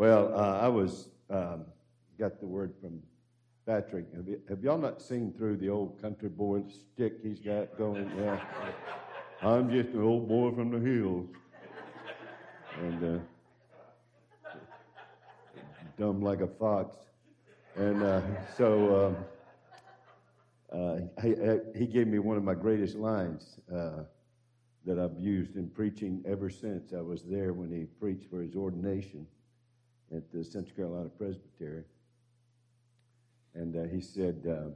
Well, uh, I was um, got the word from Patrick. Have, you, have y'all not seen through the old country boy stick he's got going? Yeah, I'm just an old boy from the hills, and uh, dumb like a fox. And uh, so um, uh, he, he gave me one of my greatest lines uh, that I've used in preaching ever since I was there when he preached for his ordination at the Central Carolina Presbytery. And uh, he said, uh,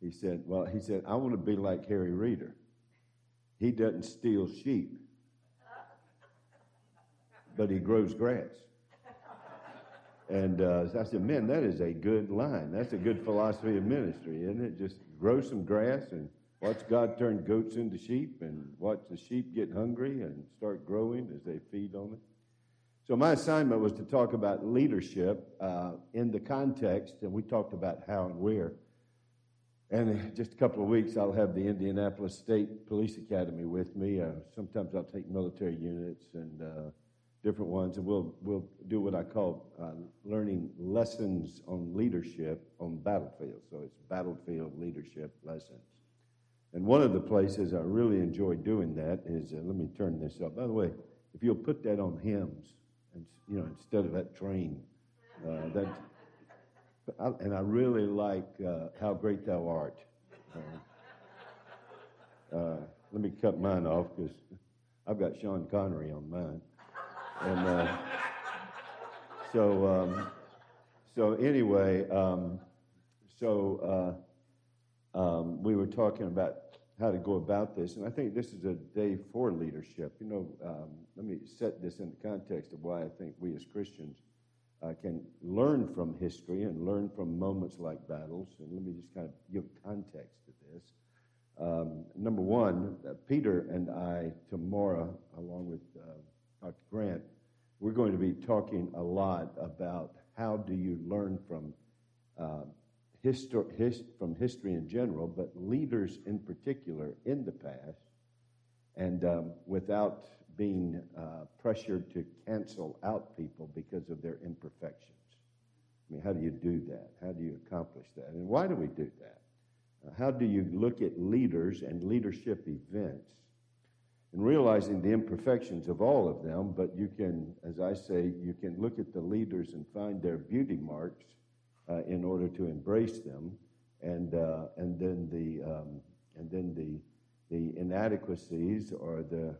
he said, well, he said, I want to be like Harry Reeder. He doesn't steal sheep, but he grows grass. And uh, I said, man, that is a good line. That's a good philosophy of ministry, isn't it? Just grow some grass and watch God turn goats into sheep and watch the sheep get hungry and start growing as they feed on it. So, my assignment was to talk about leadership uh, in the context, and we talked about how and where. And in just a couple of weeks, I'll have the Indianapolis State Police Academy with me. Uh, sometimes I'll take military units and uh, different ones, and we'll, we'll do what I call uh, learning lessons on leadership on battlefield. So, it's battlefield leadership lessons. And one of the places I really enjoy doing that is, uh, let me turn this up. By the way, if you'll put that on hymns, and, you know, instead of that train. Uh, that, I, and I really like uh, how great thou art. Uh, uh let me cut mine off because I've got Sean Connery on mine, and uh, so um, so anyway, um, so uh, um, we were talking about how to go about this. And I think this is a day for leadership. You know, um, let me set this in the context of why I think we as Christians uh, can learn from history and learn from moments like battles. And let me just kind of give context to this. Um, number one, uh, Peter and I, tomorrow, along with uh, Dr. Grant, we're going to be talking a lot about how do you learn from uh, histor- his, from history in general, but leaders in particular in the past, and um, without being uh, pressured to cancel out people because of their imperfections. I mean, how do you do that? How do you accomplish that? And why do we do that? Uh, how do you look at leaders and leadership events and realizing the imperfections of all of them, but you can, as I say, you can look at the leaders and find their beauty marks uh, in order to embrace them, and uh, and then the um, and then the the inadequacies or the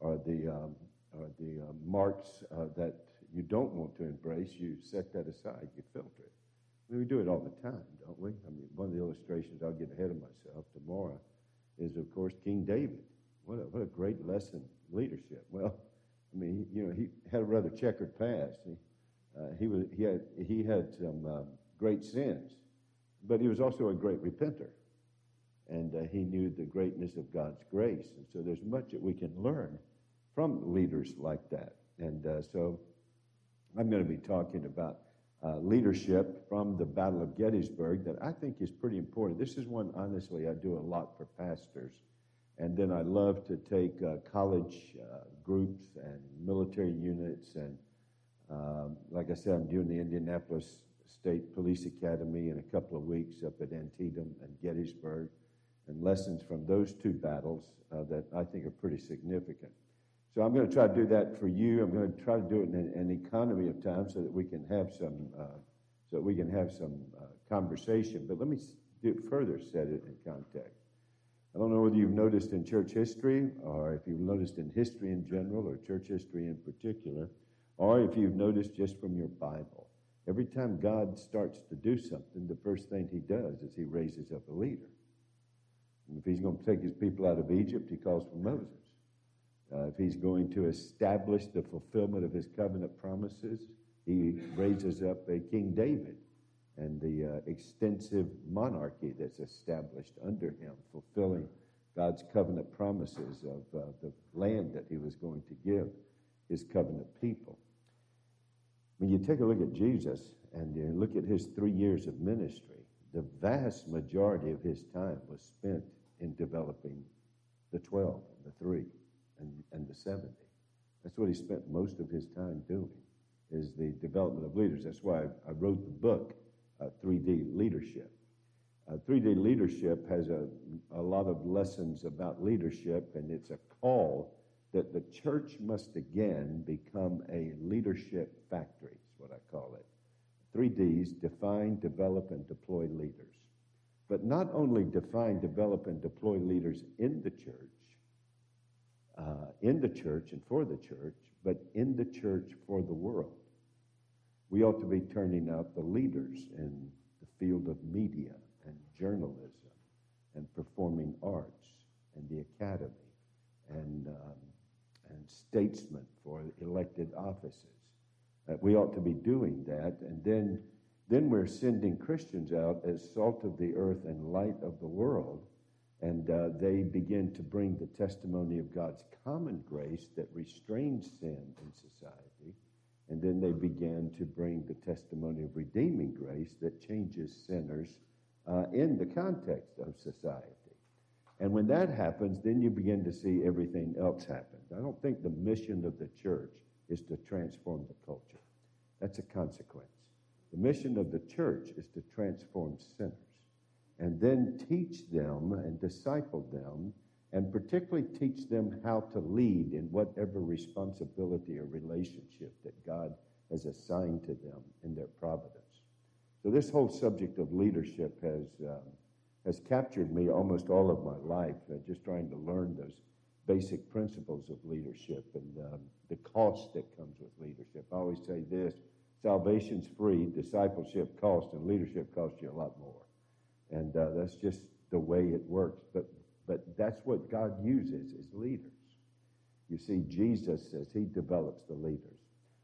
or the um, or the uh, marks uh, that you don't want to embrace, you set that aside, you filter it. I mean, we do it all the time, don't we? I mean, one of the illustrations I'll get ahead of myself tomorrow is, of course, King David. What a, what a great lesson leadership. Well, I mean, you know, he had a rather checkered past. He, uh, he, was, he, had, he had some um, great sins, but he was also a great repenter. And uh, he knew the greatness of God's grace. And so there's much that we can learn from leaders like that. And uh, so I'm going to be talking about uh, leadership from the Battle of Gettysburg that I think is pretty important. This is one, honestly, I do a lot for pastors. And then I love to take uh, college uh, groups and military units and um, like I said, I'm doing the Indianapolis State Police Academy in a couple of weeks up at Antietam and Gettysburg, and lessons from those two battles uh, that I think are pretty significant. So I'm going to try to do that for you. I'm going to try to do it in an, economy of time so that we can have some, uh, so that we can have some uh, conversation. But let me do, further set it in context. I don't know whether you've noticed in church history, or if you've noticed in history in general, or church history in particular or if you've noticed just from your Bible, every time God starts to do something, the first thing he does is he raises up a leader. And if he's going to take his people out of Egypt, he calls for Moses. Uh, if he's going to establish the fulfillment of his covenant promises, he raises up a King David and the uh, extensive monarchy that's established under him, fulfilling God's covenant promises of uh, the land that he was going to give his covenant people. When you take a look at Jesus and you look at his three years of ministry, the vast majority of his time was spent in developing the 12, the 3, and, and the 70. That's what he spent most of his time doing. is the development of leaders. That's why I, wrote the book, uh, 3D Leadership. Uh, 3D Leadership has a, a lot of lessons about leadership, and it's a call that the church must again become a leadership factory, is what I call it. Three Ds define, develop, and deploy leaders. But not only define, develop, and deploy leaders in the church, uh, in the church and for the church, but in the church for the world. We ought to be turning out the leaders in the field of media and journalism and performing arts and the academy and, um, and statesmen for elected offices. Uh, we ought to be doing that, and then, then we're sending Christians out as salt of the earth and light of the world and uh, they begin to bring the testimony of God's common grace that restrains sin in society. And then they begin to bring the testimony of redeeming grace that changes sinners uh, in the context of society. And when that happens, then you begin to see everything else happen. I don't think the mission of the church is to transform the culture. That's a consequence. The mission of the church is to transform sinners and then teach them and disciple them, and particularly teach them how to lead in whatever responsibility or relationship that God has assigned to them in their providence. So, this whole subject of leadership has, um, has captured me almost all of my life, uh, just trying to learn those basic principles of leadership and um, the cost that comes with leadership. I always say this salvation's free, discipleship costs, and leadership costs you a lot more. And uh, that's just the way it works. But, but that's what God uses as leaders. You see, Jesus says he develops the leaders.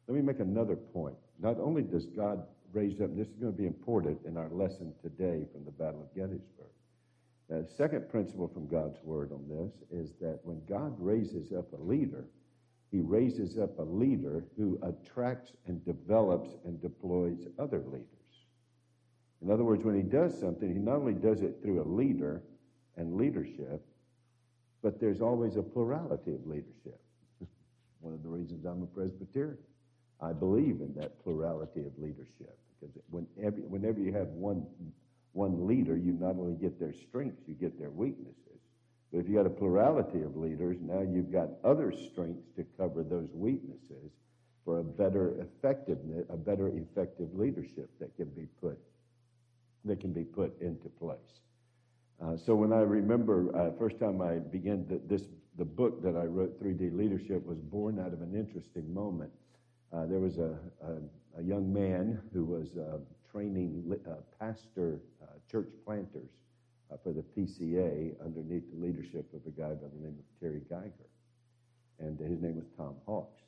Let me make another point. Not only does God raise up, this is going to be important in our lesson today from the Battle of Gettysburg. The second principle from God's word on this is that when God raises up a leader, he raises up a leader who attracts and develops and deploys other leaders. In other words, when he does something, he not only does it through a leader and leadership, but there's always a plurality of leadership. One of the reasons I'm a Presbyterian. I believe in that plurality of leadership because whenever, whenever you have one, one leader, you not only get their strengths, you get their weaknesses. But if you got a plurality of leaders, now you've got other strengths to cover those weaknesses for a better effectiveness, a better effective leadership that can be put that can be put into place. Uh, so when I remember uh, first time I began this the book that I wrote, 3D Leadership, was born out of an interesting moment. Uh, there was a, a, a, young man who was uh, training uh, pastor uh, church planters for the PCA underneath the leadership of a guy by the name of Terry Gyger, and his name was Tom Hawks.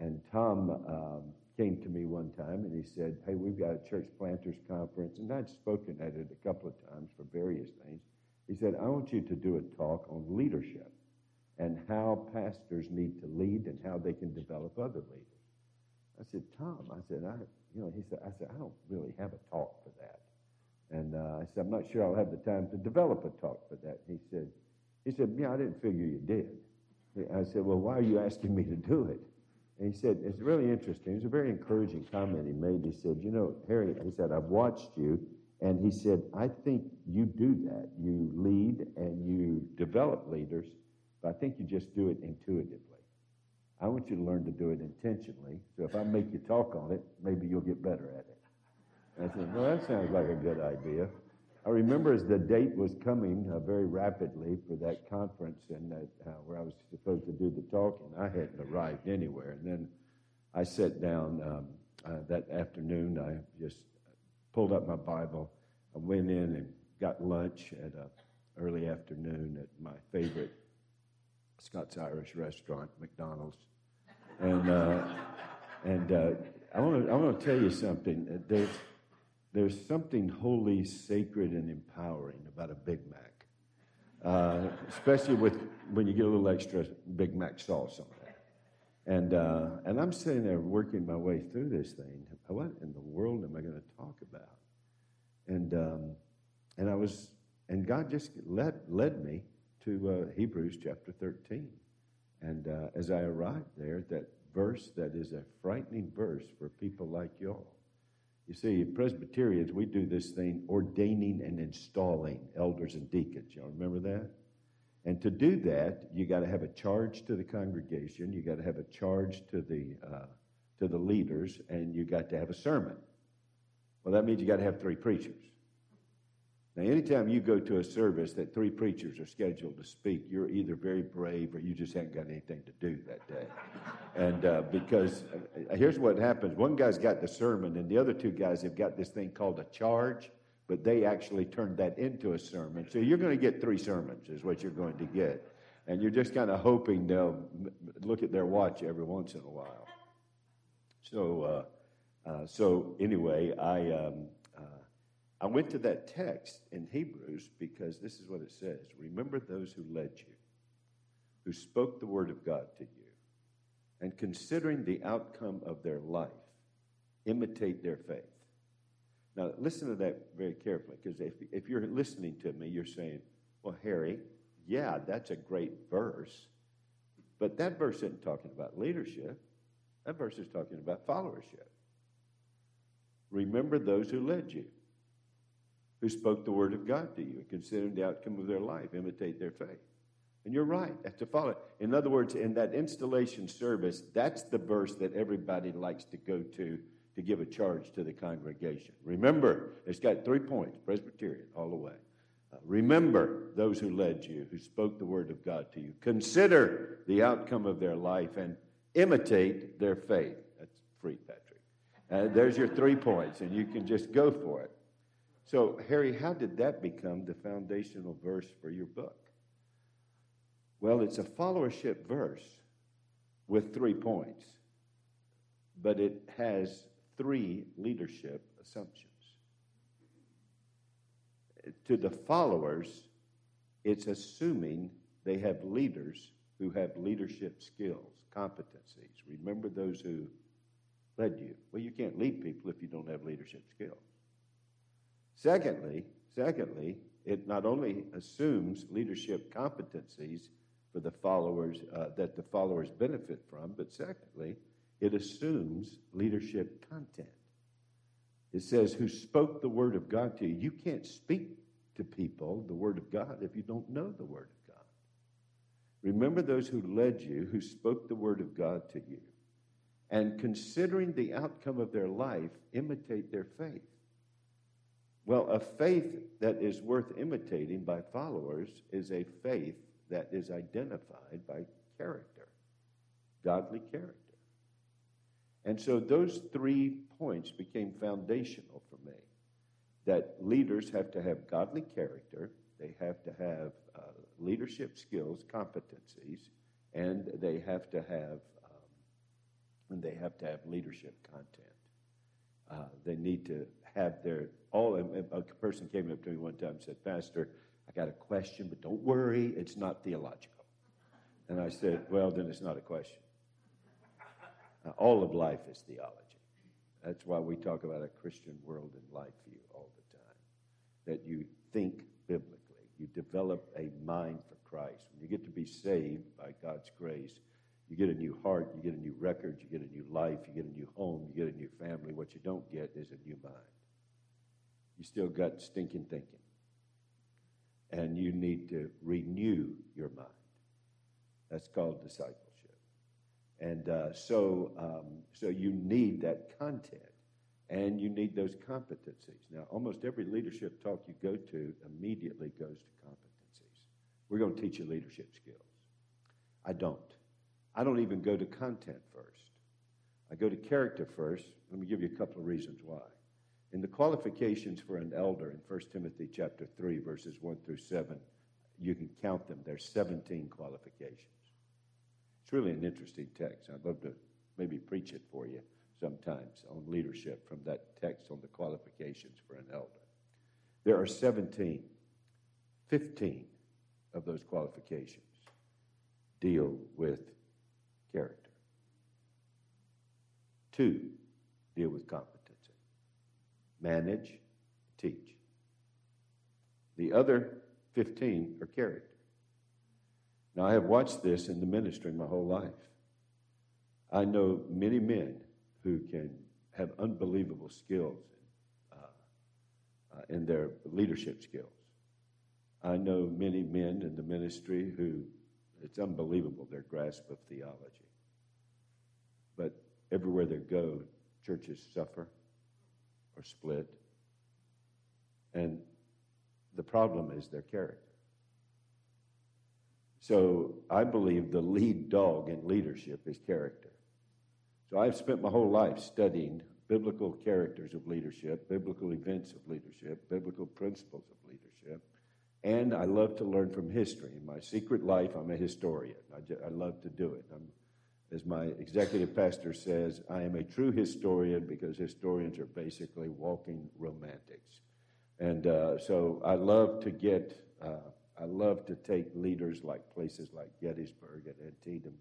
And Tom um, came to me one time and he said, Hey, we've got a church planters conference. And I'd spoken at it a couple of times for various things. He said, I want you to do a talk on leadership and how pastors need to lead and how they can develop other leaders. I said, Tom, I said, I, you know, he said, I said, I don't really have a talk for that. And uh, I said, I'm not sure I'll have the time to develop a talk for that. He said, he said, yeah, I didn't figure you did. I said, well, why are you asking me to do it? And he said, it's really interesting. It was a very encouraging comment he made. He said, you know, Harry, he said, I've watched you. And he said, I think you do that. You lead and you develop leaders, but I think you just do it intuitively. I want you to learn to do it intentionally. So if I make you talk on it, maybe you'll get better at it. And I said, well, that sounds like a good idea. I remember as the date was coming uh, very rapidly for that conference and that, uh, where I was supposed to do the talk, and I hadn't arrived anywhere. And then I sat down um, uh, that afternoon. I just pulled up my Bible. I went in and got lunch at a early afternoon at my favorite Scots Irish restaurant, McDonald's. And uh, and uh, I want to I want to tell you something. There's there's something holy, sacred, and empowering about a Big Mac, uh, especially with when you get a little extra Big Mac sauce on it. And uh, and I'm sitting there working my way through this thing. What in the world am I going to talk about? And um, and I was and God just led led me to uh, Hebrews chapter 13. And uh, as I arrived there, that verse that is a frightening verse for people like y'all. You see, Presbyterians, we do this thing ordaining and installing elders and deacons. Y'all remember that? And to do that, you got to have a charge to the congregation, you got to have a charge to the uh, to the leaders, and you got to have a sermon. Well, that means you got to have three preachers. Now, anytime you go to a service that three preachers are scheduled to speak, you're either very brave or you just haven't got anything to do that day. and uh, because uh, here's what happens one guy's got the sermon, and the other two guys have got this thing called a charge, but they actually turned that into a sermon. So you're going to get three sermons, is what you're going to get. And you're just kind of hoping they'll look at their watch every once in a while. So, uh, uh so anyway, I. Um, I went to that text in Hebrews because this is what it says Remember those who led you, who spoke the word of God to you, and considering the outcome of their life, imitate their faith. Now, listen to that very carefully because if, if you're listening to me, you're saying, Well, Harry, yeah, that's a great verse, but that verse isn't talking about leadership. That verse is talking about followership. Remember those who led you who spoke the word of God to you and considered the outcome of their life, imitate their faith. And you're right, that's to follow. In other words, in that installation service, that's the verse that everybody likes to go to to give a charge to the congregation. Remember, it's got three points Presbyterian all the way. Uh, remember those who led you, who spoke the word of God to you. Consider the outcome of their life and imitate their faith. That's free, Patrick. Uh, there's your three points, and you can just go for it. So, Harry, how did that become the foundational verse for your book? Well, it's a followership verse with three points, but it has three leadership assumptions. To the followers, it's assuming they have leaders who have leadership skills, competencies. Remember those who led you. Well, you can't lead people if you don't have leadership skills. Secondly, secondly, it not only assumes leadership competencies for the followers uh, that the followers benefit from, but secondly, it assumes leadership content. It says, Who spoke the word of God to you? You can't speak to people the word of God if you don't know the word of God. Remember those who led you, who spoke the word of God to you. And considering the outcome of their life, imitate their faith. Well, a faith that is worth imitating by followers is a faith that is identified by character, godly character. And so those three points became foundational for me that leaders have to have godly character, they have to have uh, leadership skills, competencies, and they have to have um, and they have to have leadership content. Uh, they need to have their all. A person came up to me one time and said, "Pastor, I got a question, but don't worry, it's not theological." And I said, "Well, then it's not a question. Uh, all of life is theology. That's why we talk about a Christian world and life view all the time. That you think biblically, you develop a mind for Christ. When you get to be saved by God's grace." You get a new heart, you get a new record, you get a new life, you get a new home, you get a new family. What you don't get is a new mind. You still got stinking thinking. And you need to renew your mind. That's called discipleship. And uh, so, um, so you need that content and you need those competencies. Now, almost every leadership talk you go to immediately goes to competencies. We're going to teach you leadership skills. I don't. I don't even go to content first. I go to character first. Let me give you a couple of reasons why. In the qualifications for an elder in 1 Timothy chapter 3 verses 1 through 7, you can count them. There's 17 qualifications. It's really an interesting text. I'd love to maybe preach it for you sometimes on leadership from that text on the qualifications for an elder. There are 17, 15 of those qualifications deal with character. Two, deal with competency. Manage, teach. The other 15 are character. Now, I have watched this in the ministry my whole life. I know many men who can have unbelievable skills uh, uh, in their leadership skills. I know many men in the ministry who it's unbelievable their grasp of theology. But everywhere they go, churches suffer or split. And the problem is their character. So I believe the lead dog in leadership is character. So I've spent my whole life studying biblical characters of leadership, biblical events of leadership, biblical principles of leadership, and I love to learn from history. In my secret life, I'm a historian. I, just, I love to do it. I'm, as my executive pastor says, I am a true historian because historians are basically walking romantics. And uh, so I love to get, uh, I love to take leaders like places like Gettysburg and Antietam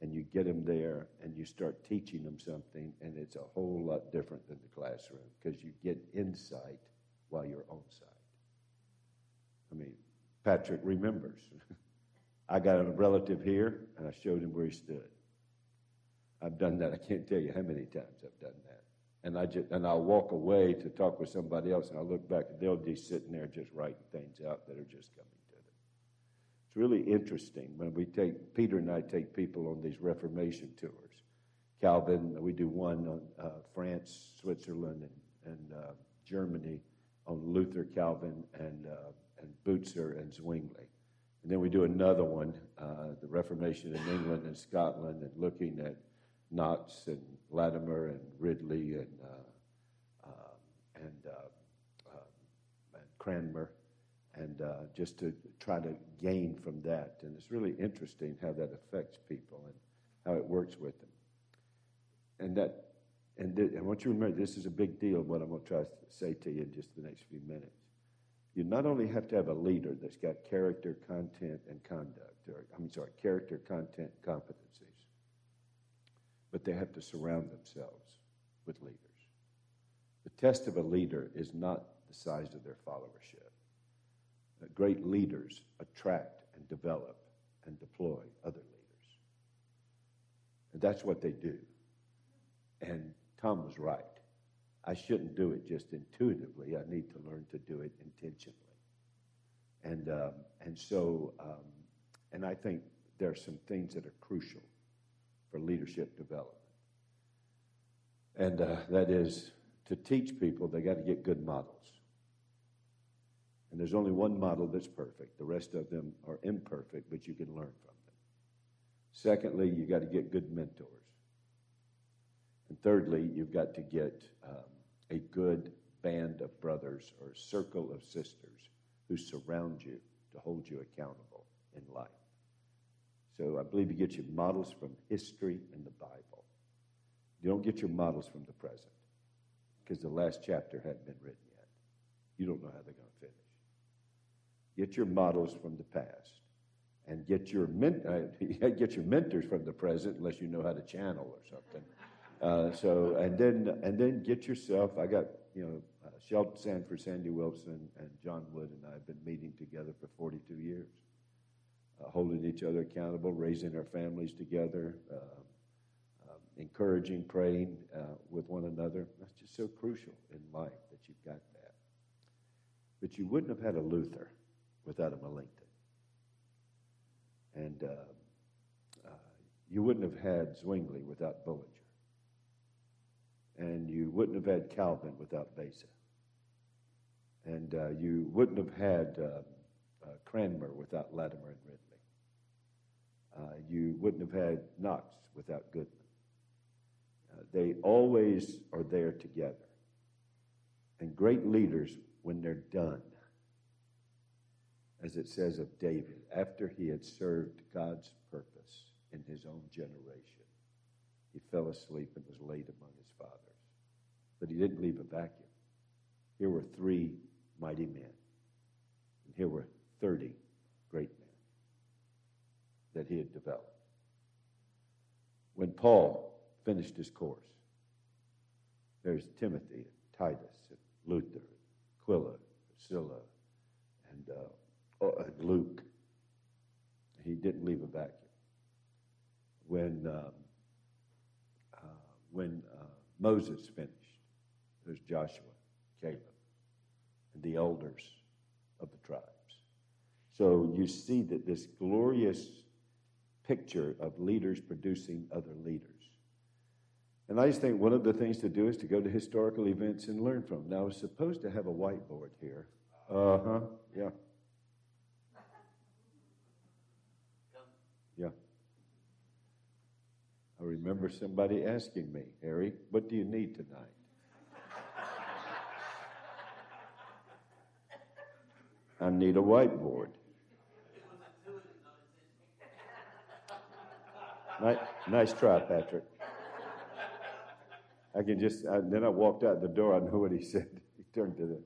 and you get them there and you start teaching them something, and it's a whole lot different than the classroom because you get insight while you're on site. I mean, Patrick remembers. I got a relative here, and I showed him where he stood. I've done that. I can't tell you how many times I've done that. And I just and I'll walk away to talk with somebody else, and I look back, and they'll be sitting there just writing things out that are just coming to them. it's really interesting when we take, Peter and I take people on these Reformation tours. Calvin, we do one on uh, France, Switzerland, and, and uh, Germany on Luther, Calvin, and, uh, and Bucer and Zwingli. And then we do another one, uh, the Reformation in England and Scotland, and looking at Knox and Latimer and Ridley and, uh, um, and, uh, and Cranmer and uh, just to try to gain from that. And it's really interesting how that affects people and how it works with them. And that, and th- I want you to remember this is a big deal. What I'm going to try to say to you in just the next few minutes. You not only have to have a leader that's got character, content, and conduct, or I mean, sorry, character, content, competencies, but they have to surround themselves with leaders. The test of a leader is not the size of their followership great leaders attract and develop and deploy other leaders. And that's what they do. And Tom was right. I shouldn't do it just intuitively. I need to learn to do it intentionally. And, um, and so, um, and I think there are some things that are crucial for leadership development. And uh, that is to teach people, they got to get good models. And there's only one model that's perfect. The rest of them are imperfect, but you can learn from them. Secondly, you've got to get good mentors. And thirdly, you've got to get um, a good band of brothers or circle of sisters who surround you to hold you accountable in life. So I believe you get your models from history and the Bible. You don't get your models from the present because the last chapter hadn't been written yet. You don't know how they're going to finish. Get your models from the past, and get your men- uh, get your mentors from the present, unless you know how to channel or something. Uh, so, and then and then get yourself. I got you know uh, Shelton Sanford, Sandy Wilson, and John Wood, and I have been meeting together for 42 years, uh, holding each other accountable, raising our families together. Uh, um, encouraging, praying uh, with one another. That's just so crucial in life that you've got that. But you wouldn't have had a Luther without a Melanchthon. And uh, uh, you wouldn't have had Zwingli without Bullinger. And you wouldn't have had Calvin without Beza. And uh, you wouldn't have had uh, uh, Cranmer without Latimer and Ridley. Uh, you wouldn't have had Knox without Goodman. they always are there together. And great leaders, when they're done, as it says of David, after he had served God's purpose in his own generation, he fell asleep and was laid among his fathers. But he didn't leave a vacuum. Here were three mighty men, and here were 30 great that he had developed. When Paul finished his course, there's Timothy and Titus and Luther, Aquila, Priscilla, and uh, uh, Luke. He didn't leave a vacuum. When um, when uh, Moses finished, there's Joshua, Caleb, and the elders of the tribes. So you see that this glorious picture of leaders producing other leaders. And I just think one of the things to do is to go to historical events and learn from them. Now, I was supposed to have a whiteboard here. Uh huh, yeah. Yeah. I remember somebody asking me, Harry, what do you need tonight? I need a whiteboard. Nice, nice try, Patrick. I can just, I, then I walked out the door. I know what he said. He turned to the,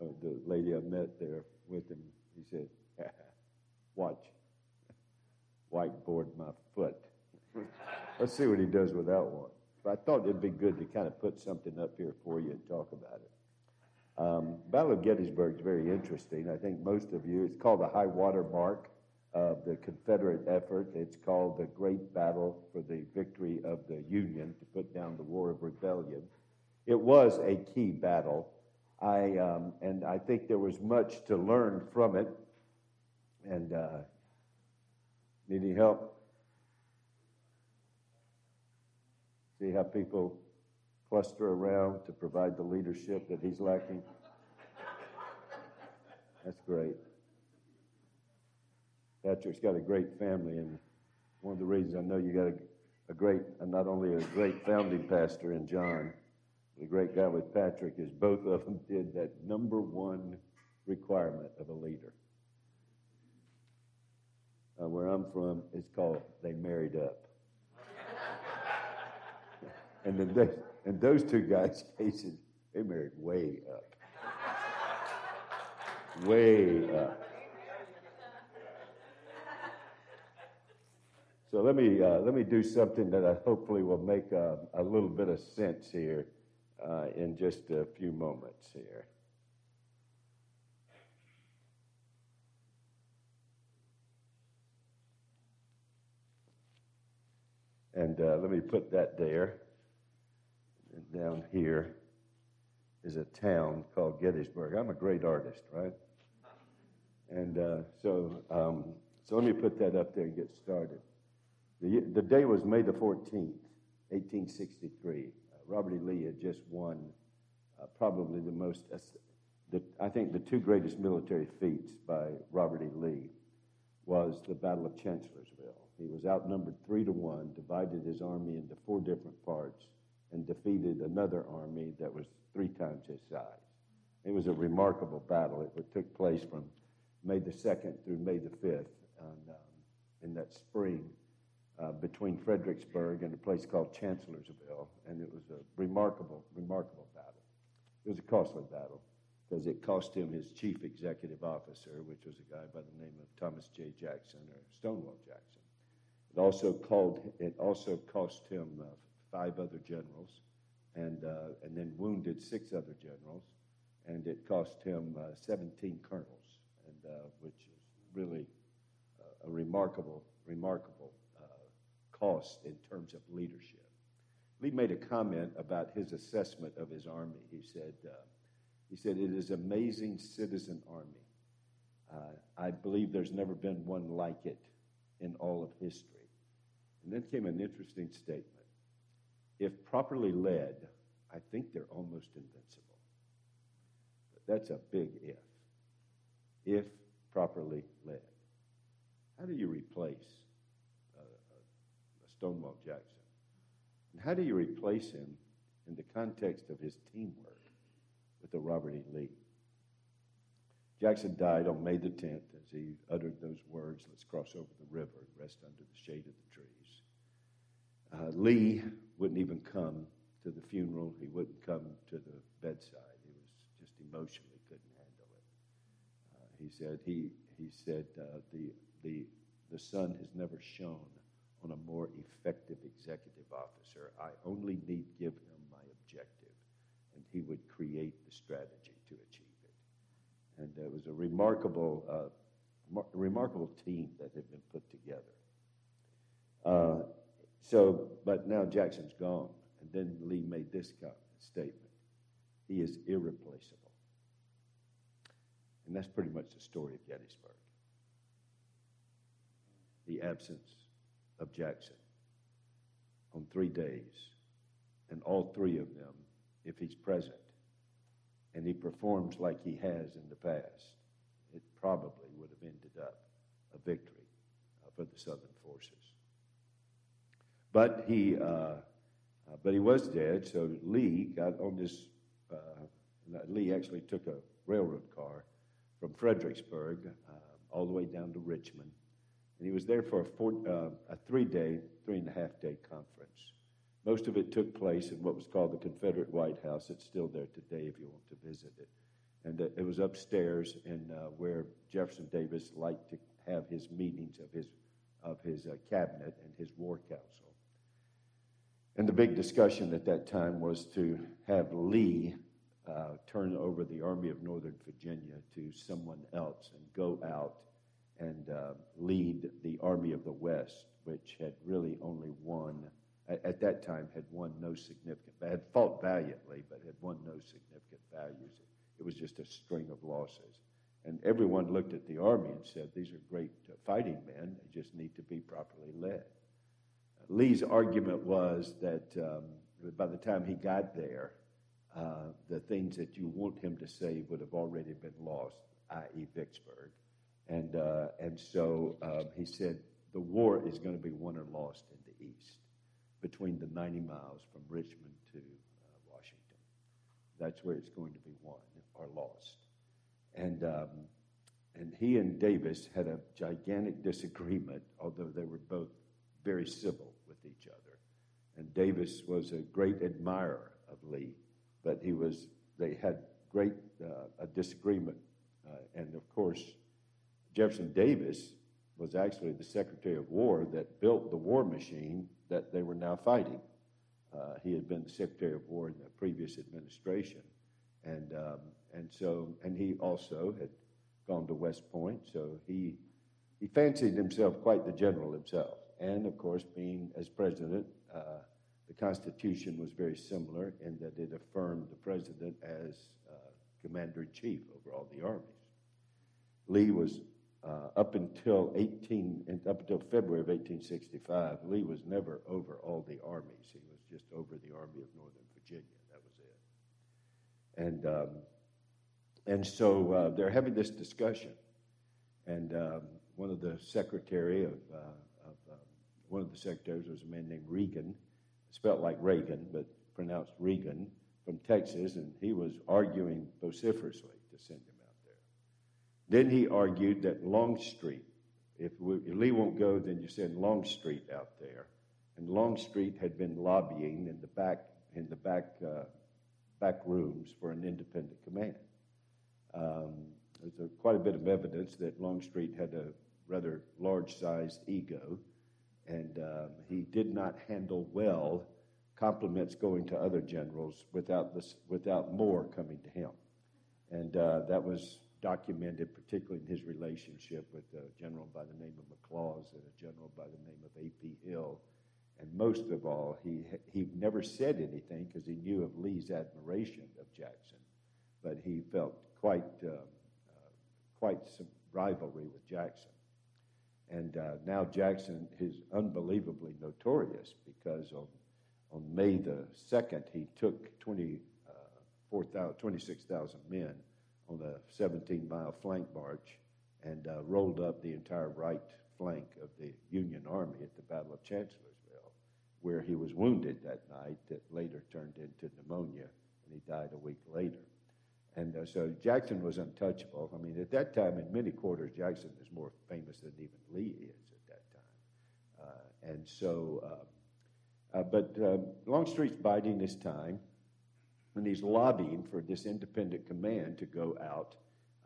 uh, the lady I met there with him. He said, Watch, whiteboard my foot. Let's see what he does without one. But I thought it'd be good to kind of put something up here for you and talk about it. Um, Battle of Gettysburg is very interesting. I think most of you, it's called the high water mark of the Confederate effort. It's called the Great Battle for the Victory of the Union to put down the War of Rebellion. It was a key battle. I, um, and I think there was much to learn from it. And uh, need any help? See how people cluster around to provide the leadership that he's lacking? That's great. Patrick's got a great family, and one of the reasons I know you got a, a great, not only a great founding pastor in John, but a great guy with Patrick, is both of them did that number one requirement of a leader. Uh, where I'm from, it's called they married up. and in, those, in those two guys' cases, they married way up. way up. So let me, uh, let me do something that I hopefully will make a, a little bit of sense here uh, in just a few moments here. And uh, let me put that there. And down here is a town called Gettysburg. I'm a great artist, right? And uh, so, um, so let me put that up there and get started. The, the day was May the 14th, 1863. Uh, Robert E. Lee had just won uh, probably the most, uh, the, I think the two greatest military feats by Robert E. Lee was the Battle of Chancellorsville. He was outnumbered three to one, divided his army into four different parts, and defeated another army that was three times his size. It was a remarkable battle. It took place from May the 2nd through May the 5th and, um, in that spring uh, between Fredericksburg and a place called Chancellorsville, and it was a remarkable, remarkable battle. It was a costly battle because it cost him his chief executive officer, which was a guy by the name of Thomas J. Jackson or Stonewall Jackson. It also called. It also cost him uh, five other generals, and uh, and then wounded six other generals, and it cost him uh, 17 colonels, and uh, which is really uh, a remarkable, remarkable cost in terms of leadership. Lee made a comment about his assessment of his army. He said, uh, he said, it is amazing citizen army. Uh, I believe there's never been one like it in all of history. And then came an interesting statement. If properly led, I think they're almost invincible. But that's a big if. If properly led. How do you replace Stonewall Jackson. And how do you replace him in the context of his teamwork with the Robert E. Lee? Jackson died on May the 10th as he uttered those words, let's cross over the river and rest under the shade of the trees. Uh, Lee wouldn't even come to the funeral. He wouldn't come to the bedside. He was just emotionally couldn't handle it. Uh, he said, he, he said uh, the, the, the sun has never shone on a more effective executive officer. I only need give him my objective, and he would create the strategy to achieve it. And it was a remarkable, uh, mar- remarkable team that had been put together. Uh, so, but now Jackson's gone, And then Lee made this statement He is irreplaceable. And that's pretty much the story of Gettysburg. The absence of Jackson on three days, and all three of them, if he's present, and he performs like he has in the past, it probably would have ended up a victory uh, for the Southern forces. But he, uh, uh, but he was dead, so Lee got on this. Uh, Lee actually took a railroad car from Fredericksburg uh, all the way down to Richmond, and he was there for a, four, uh, a three-day, three and a half day conference. Most of it took place in what was called the Confederate White House. It's still there today if you want to visit it. And uh, it was upstairs in uh, where Jefferson Davis liked to have his meetings of his, of his uh, cabinet and his war council. And the big discussion at that time was to have Lee uh, turn over the Army of Northern Virginia to someone else and go out and uh, lead the Army of the West, which had really only won, at, at, that time, had won no significant, had fought valiantly, but had won no significant values. It was just a string of losses. And everyone looked at the Army and said, These are great uh, fighting men, they just need to be properly led. Lee's argument was that um, by the time he got there, uh, the things that you want him to say would have already been lost, i.e., Vicksburg. And, uh, and so um, he said the war is going to be won or lost in the East between the 90 miles from Richmond to uh, Washington. That's where it's going to be won or lost. And, um, and he and Davis had a gigantic disagreement, although they were both very civil with each other. And Davis was a great admirer of Lee, but he was, they had great uh, a disagreement. Uh, and of course, Jefferson Davis was actually the Secretary of War that built the war machine that they were now fighting. Uh, he had been the Secretary of War in the previous administration, and um, and so and he also had gone to West Point, so he he fancied himself quite the general himself. And of course, being as president, uh, the Constitution was very similar in that it affirmed the president as uh, commander in chief over all the armies. Lee was uh, up until 18, up until February of 1865, Lee was never over all the armies. He was just over the Army of Northern Virginia. That was it. And um, and so uh, they're having this discussion, and um, one of the secretary of, uh, of um, one of the secretaries was a man named Regan, spelled like Reagan but pronounced Regan from Texas, and he was arguing vociferously to send then he argued that Longstreet, if, we, if Lee won't go, then you send Longstreet out there. And Longstreet had been lobbying in the back in the back uh, back rooms for an independent command. Um, there's a, quite a bit of evidence that Longstreet had a rather large-sized ego, and um, he did not handle well compliments going to other generals without this, without more coming to him, and uh, that was documented, particularly in his relationship with a general by the name of McLaws and a general by the name of A.P. Hill. And most of all, he, he never said anything because he knew of Lee's admiration of Jackson, but he felt quite, uh, uh, quite some rivalry with Jackson. And uh, now Jackson is unbelievably notorious because on, on May the 2nd, he took 20, uh, 26,000 men on a 17 mile flank march and uh, rolled up the entire right flank of the Union Army at the Battle of Chancellorsville, where he was wounded that night that later turned into pneumonia, and he died a week later. And uh, so Jackson was untouchable. I mean, at that time, in many quarters, Jackson is more famous than even Lee is at that time. Uh, and so, um, uh, but um, Longstreet's biding his time and he's lobbying for this independent command to go out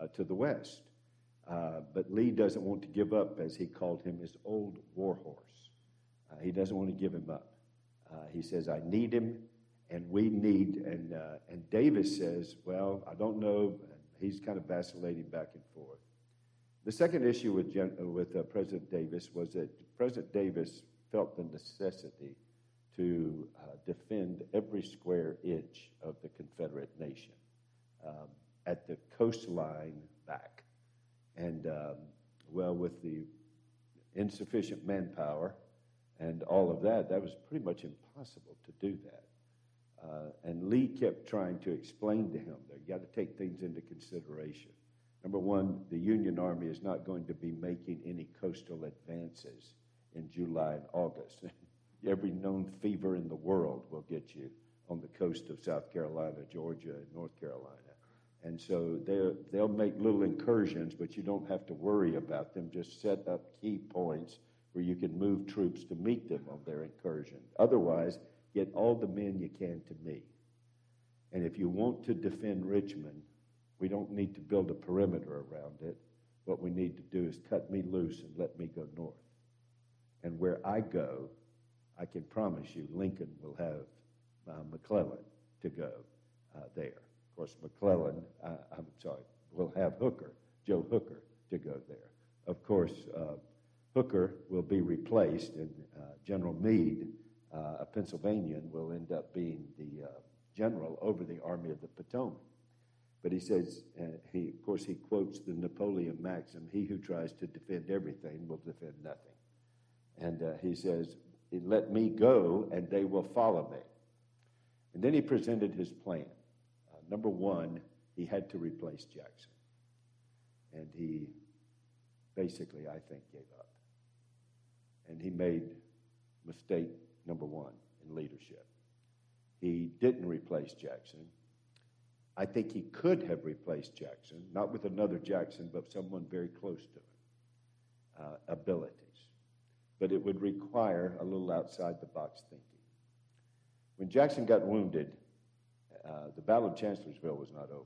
uh, to the west. Uh, but Lee doesn't want to give up, as he called him, his old warhorse. Uh, he doesn't want to give him up. Uh, he says, I need him, and we need. And, uh, and Davis says, Well, I don't know. He's kind of vacillating back and forth. The second issue with, Gen- with uh, President Davis was that President Davis felt the necessity to uh, defend every square inch of the Confederate nation um, at the coastline back. And, um, well, with the insufficient manpower and all of that, that was pretty much impossible to do that. Uh, and Lee kept trying to explain to him that you got to take things into consideration. Number one, the Union Army is not going to be making any coastal advances in July and August. Every known fever in the world will get you on the coast of South Carolina, Georgia, and North Carolina. And so they'll make little incursions, but you don't have to worry about them. Just set up key points where you can move troops to meet them on their incursion. Otherwise, get all the men you can to me. And if you want to defend Richmond, we don't need to build a perimeter around it. What we need to do is cut me loose and let me go north. And where I go, I can promise you Lincoln will have uh, McClellan to go uh, there. Of course, McClellan, uh, I'm sorry, will have Hooker, Joe Hooker, to go there. Of course, uh, Hooker will be replaced, and uh, General Meade uh, a Pennsylvanian, will end up being the general over the Army of the Potomac. But he says, he, of course, he quotes the Napoleon maxim He who tries to defend everything will defend nothing. And he says, Let me go, and they will follow me. And then he presented his plan. Uh, number one, he had to replace Jackson. And he basically, I think, gave up. And he made mistake number one in leadership. He didn't replace Jackson. I think he could have replaced Jackson, not with another Jackson, but someone very close to him, uh, abilities. But it would require a little outside the box thinking. When Jackson got wounded, uh, the Battle of Chancellorsville was not over.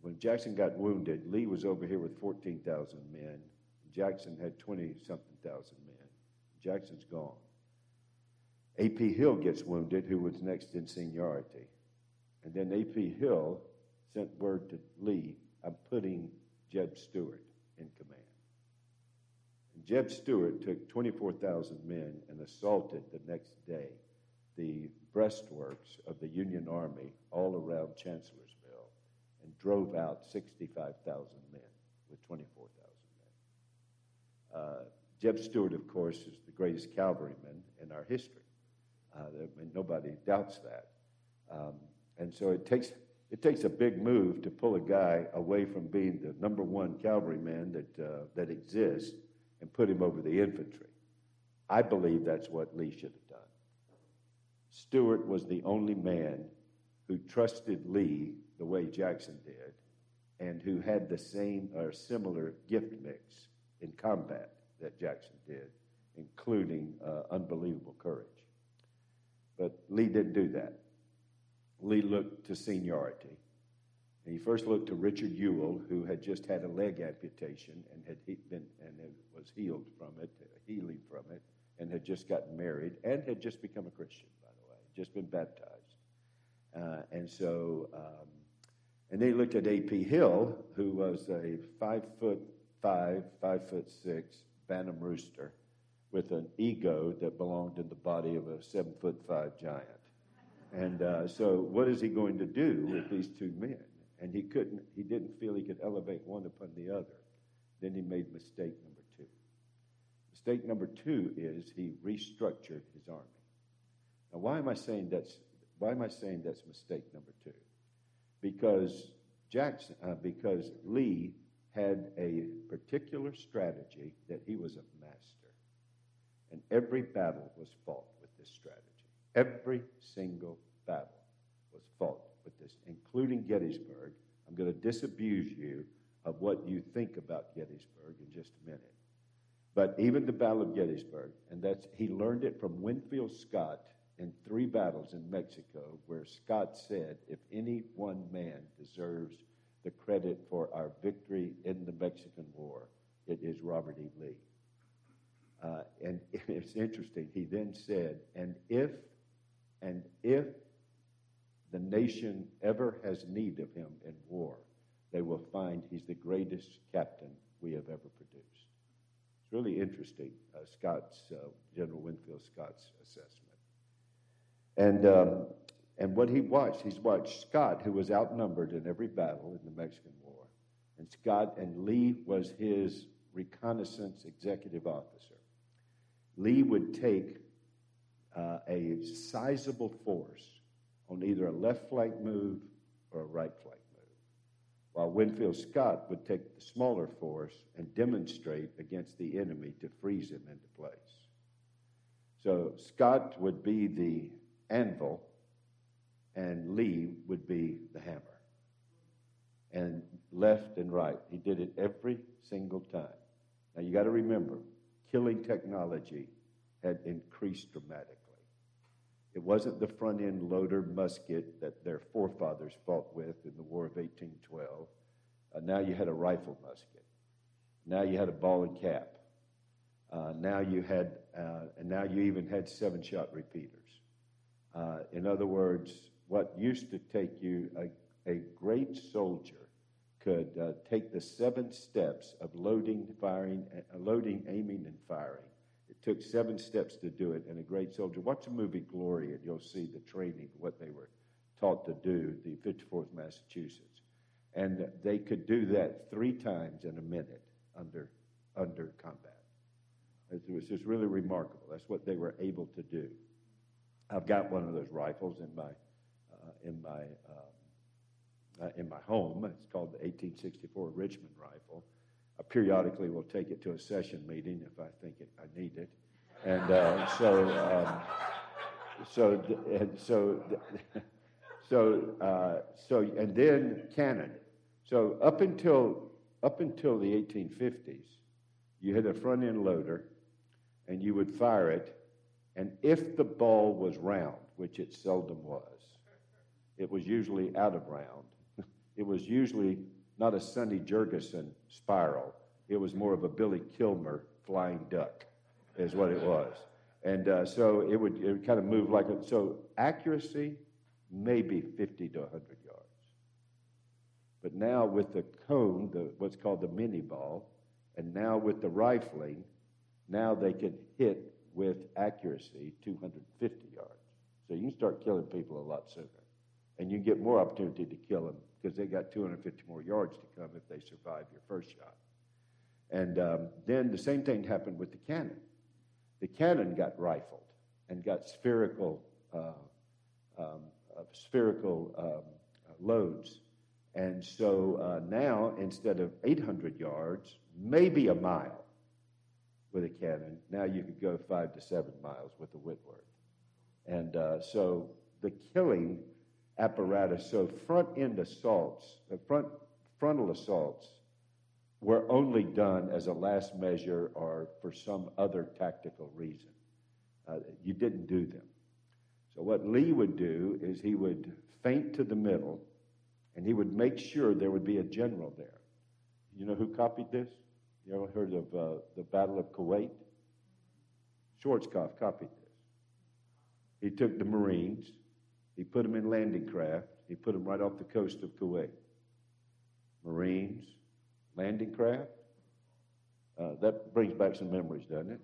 When Jackson got wounded, Lee was over here with 14,000 men. Jackson had 20 something thousand men. Jackson's gone. A.P. Hill gets wounded, who was next in seniority. And then A.P. Hill sent word to Lee, I'm putting Jeb Stuart in command. Jeb Stuart took 24,000 men and assaulted the next day the breastworks of the Union Army all around Chancellorsville and drove out 65,000 men with 24,000 men. Uh, Jeb Stuart, of course, is the greatest cavalryman in our history. Uh, I mean, nobody doubts that. Um, and so it takes, it takes a big move to pull a guy away from being the number one cavalryman that, uh, that exists and put him over the infantry. I believe that's what Lee should have done. Stuart was the only man who trusted Lee the way Jackson did and who had the same or similar gift mix in combat that Jackson did, including uh, unbelievable courage. But Lee didn't do that. Lee looked to seniority. And he first looked to Richard Ewell, who had just had a leg amputation and had been and was healed from it, healing from it, and had just gotten married and had just become a Christian, by the way, just been baptized. Uh, and so, um, and they looked at A.P. Hill, who was a five foot five, five foot six, Bantam rooster with an ego that belonged in the body of a seven foot five giant. And uh, so, what is he going to do with these two men? And he couldn't, he didn't feel he could elevate one upon the other. Then he made mistake number two. Mistake number two is he restructured his army. Now, why am I saying that's why am I saying that's mistake number two? Because Jackson, uh, because Lee had a particular strategy that he was a master. And every battle was fought with this strategy. Every single battle was fought with this, including Gettysburg. I'm going to disabuse you of what you think about Gettysburg in just a minute. But even the Battle of Gettysburg, and that's he learned it from Winfield Scott in three battles in Mexico, where Scott said, if any one man deserves the credit for our victory in the Mexican War. It is Robert E. Lee. Uh, and it's interesting. He then said, and if, and if the nation ever has need of him in war, they will find he's the greatest captain we have ever produced. It's really interesting, uh, Scott's, uh, General Winfield Scott's assessment. And, um, and what he watched, he's watched Scott, who was outnumbered in every battle in the Mexican War. And Scott and Lee was his reconnaissance executive officer. Lee would take uh, a sizable force on either a left flank move or a right flank move, while Winfield Scott would take the smaller force and demonstrate against the enemy to freeze him into place. So Scott would be the anvil, and Lee would be the hammer. And left and right. He did it every single time. Now you got to remember, killing technology had increased dramatically. It wasn't the front end loader musket that their forefathers fought with in the War of 1812. Uh, now you had a rifle musket. Now you had a ball and cap. Uh, now you had, uh, and now you even had seven shot repeaters. Uh, in other words, what used to take you, a, a great soldier could uh, take the seven steps of loading, firing, uh, loading, aiming, and firing. Took seven steps to do it, and a great soldier. Watch the movie Glory, and you'll see the training, what they were taught to do, the 54th Massachusetts. And they could do that three times in a minute under, under combat. It was just really remarkable. That's what they were able to do. I've got one of those rifles in my, uh, in my um, uh, in my home. It's called the 1864 Richmond rifle. Uh, periodically, we'll take it to a session meeting if I think it, I need it. And uh, so, um, so, and so, so, uh, so, and then cannon. So up until up until the 1850s, you had a front end loader, and you would fire it, and if the ball was round, which it seldom was, it was usually out of round it was usually not a Sonny Jurgensen spiral. It was more of a Billy Kilmer flying duck, is what it was. And uh, so it would, it would kind of move like a, so accuracy, maybe 50 to 100 yards. But now with the cone, the, what's called the Minié ball, and now with the rifling, now they can hit with accuracy 250 yards. So you can start killing people a lot sooner. And you get more opportunity to kill them because they got 250 more yards to come if they survive your first shot. And um, then the same thing happened with the cannon. The cannon got rifled and got spherical, uh, um, uh, spherical um, uh, loads. And so uh, now, instead of 800 yards, maybe a mile with a cannon, now you could go five to seven miles with a Whitworth. And uh, so the killing apparatus. So front end assaults, the front frontal assaults, were only done as a last measure or for some other tactical reason. Uh, you didn't do them. So what Lee would do is he would feint to the middle, and he would make sure there would be a general there. You know who copied this? You ever heard of uh, the Battle of Kuwait? Schwarzkopf copied this. He took the Marines, he put them in landing craft. He put them right off the coast of Kuwait. Marines, landing craft. Uh, that brings back some memories, doesn't it?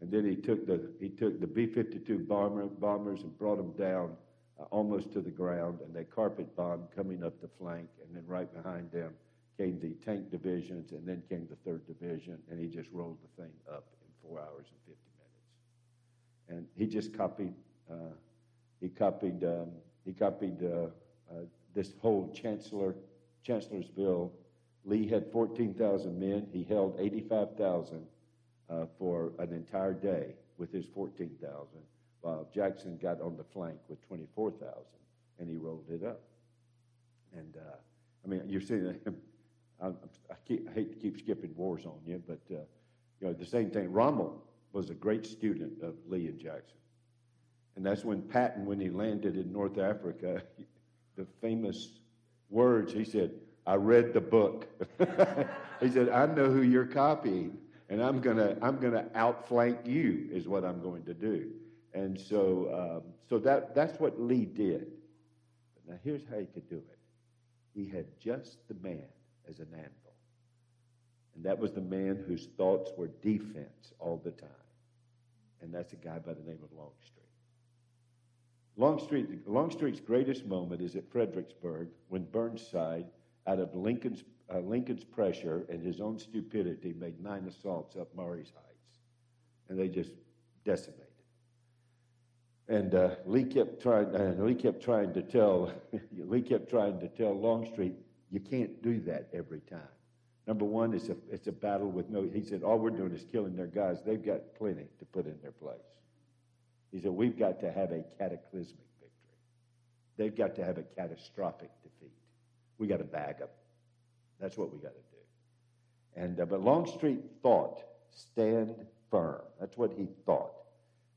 And then he took the he took the B-52 bomber, bombers and brought them down uh, almost to the ground, and they carpet bombed coming up the flank, and then right behind them came the tank divisions, and then came the third division, and he just rolled the thing up in four hours and 50 minutes. And he just copied uh, he copied, um, he copied uh, uh, this whole Chancellor, Chancellorsville. Lee had 14,000 men. He held 85,000 uh, for an entire day with his 14,000, while Jackson got on the flank with 24,000, and he rolled it up. And uh, I mean, you're seeing. I, I, keep, I, hate to keep skipping wars on you, but uh, you know the same thing. Rommel was a great student of Lee and Jackson. And that's when Patton, when he landed in North Africa, the famous words, he said, I read the book. he said, I know who you're copying, and I'm going to I'm gonna outflank you, is what I'm going to do. And so, um, so that, that's what Lee did. Now, here's how he could do it he had just the man as an anvil. And that was the man whose thoughts were defense all the time. And that's a guy by the name of Longstreet. Longstreet, Longstreet's greatest moment is at Fredericksburg when Burnside, out of Lincoln's, uh, Lincoln's pressure and his own stupidity, made nine assaults up Marye's Heights. And they just decimated. And uh, Lee kept trying. Uh, Lee kept trying to tell. Lee kept trying to tell Longstreet, you can't do that every time. Number one, it's a it's a battle with no. He said all we're doing is killing their guys. They've got plenty to put in their place. He said we've got to have a cataclysmic victory. They've got to have a catastrophic defeat. We got to bag them. That's what we got to do. And uh, but Longstreet thought, stand firm. That's what he thought.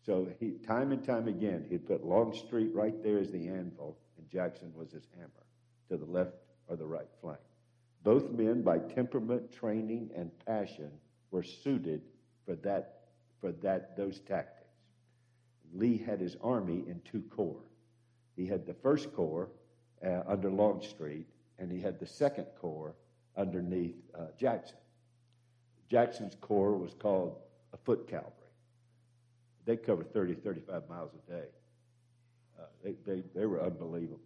So he, time and time again, he'd put Longstreet right there as the anvil, and Jackson was his hammer to the left or the right flank. Both men, by temperament, training, and passion, were suited for that, for that, those tactics. Lee had his army in two corps. He had the first corps uh, under Longstreet, and he had the second corps underneath uh, Jackson. Jackson's corps was called a foot cavalry they covered 30, 35 miles a day. Uh, they, they, they were unbelievable.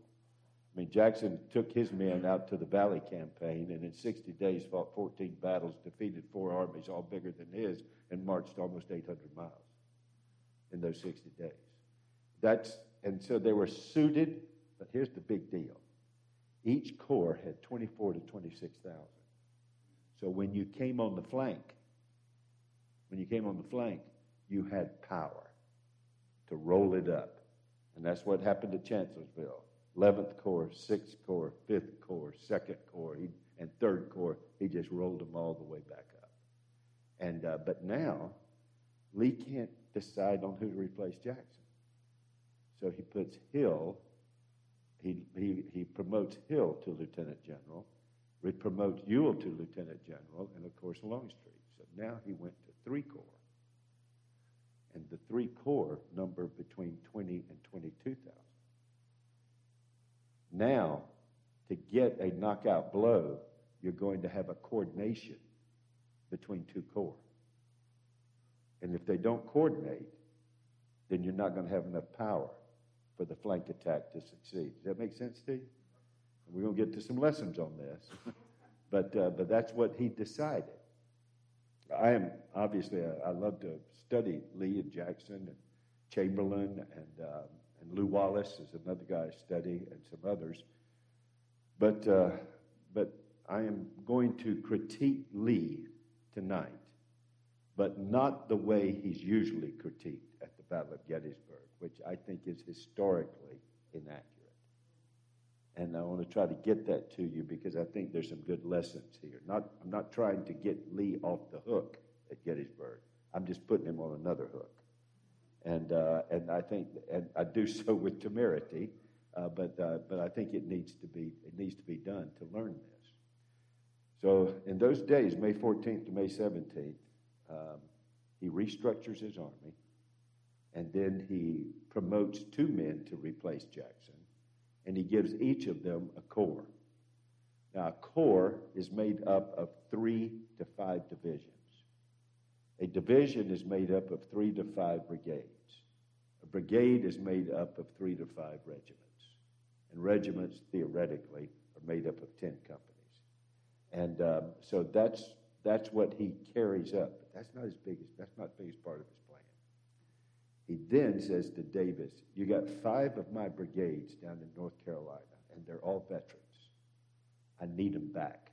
I mean, Jackson took his men out to the Valley campaign and in 60 days fought 14 battles, defeated four armies, all bigger than his, and marched almost 800 miles in those 60 days. That's, and so they were suited, but here's the big deal. Each corps had 24 to 26,000. So when you came on the flank, when you came on the flank, you had power to roll it up. And that's what happened at Chancellorsville. 11th Corps, 6th Corps, 5th Corps, 2nd Corps, he, and 3rd Corps. He just rolled them all the way back up. And, uh, but now, Lee can't decide on who to replace Jackson. So he puts Hill, he, he, he promotes Hill to Lieutenant General, he promotes Ewell to Lieutenant General, and of course Longstreet. So now he went to three corps and the three corps number between 20 and 22,000. Now, to get a knockout blow, you're going to have a coordination between two corps. And if they don't coordinate, then you're not going to have enough power for the flank attack to succeed. Does that make sense to you? We're going to get to some lessons on this. but, uh, but that's what he decided. I am obviously, I, I love to study Lee and Jackson and Chamberlain and, um, and Lew Wallace is another guy I study and some others. But, uh, but I am going to critique Lee tonight, but not the way he's usually critiqued at the Battle of Gettysburg, which I think is historically inaccurate. And I want to try to get that to you because I think there's some good lessons here. Not, I'm not trying to get Lee off the hook at Gettysburg. I'm just putting him on another hook. And, uh, and I think, and I do so with temerity, uh, but, uh, but I think it needs, to be, it needs to be done to learn this. So in those days, May 14th to May 17th, um, he restructures his army, and then he promotes two men to replace Jackson, and he gives each of them a corps. Now, a corps is made up of three to five divisions. A division is made up of three to five brigades. A brigade is made up of three to five regiments. And regiments, theoretically, are made up of 10 companies. And um, so that's, that's what he carries up. That's not his biggest, that's not the biggest part of his plan. He then says to Davis, You got five of my brigades down in North Carolina, and they're all veterans. I need them back.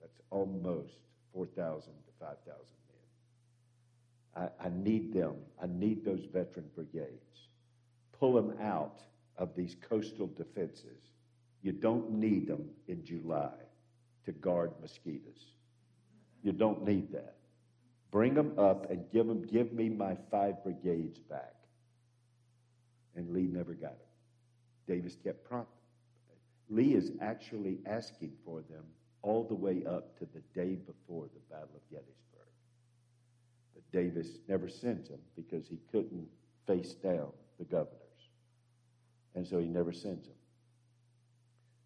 That's almost 4,000 to 5,000 I, I need them. I need those veteran brigades. Pull them out of these coastal defenses. You don't need them in July to guard mosquitoes. You don't need that. Bring them up and give them, give me my five brigades back. And Lee never got it. Davis kept prompting. Lee is actually asking for them all the way up to the day before the Battle of Gettysburg. But Davis never sends him because he couldn't face down the governors. And so he never sends him.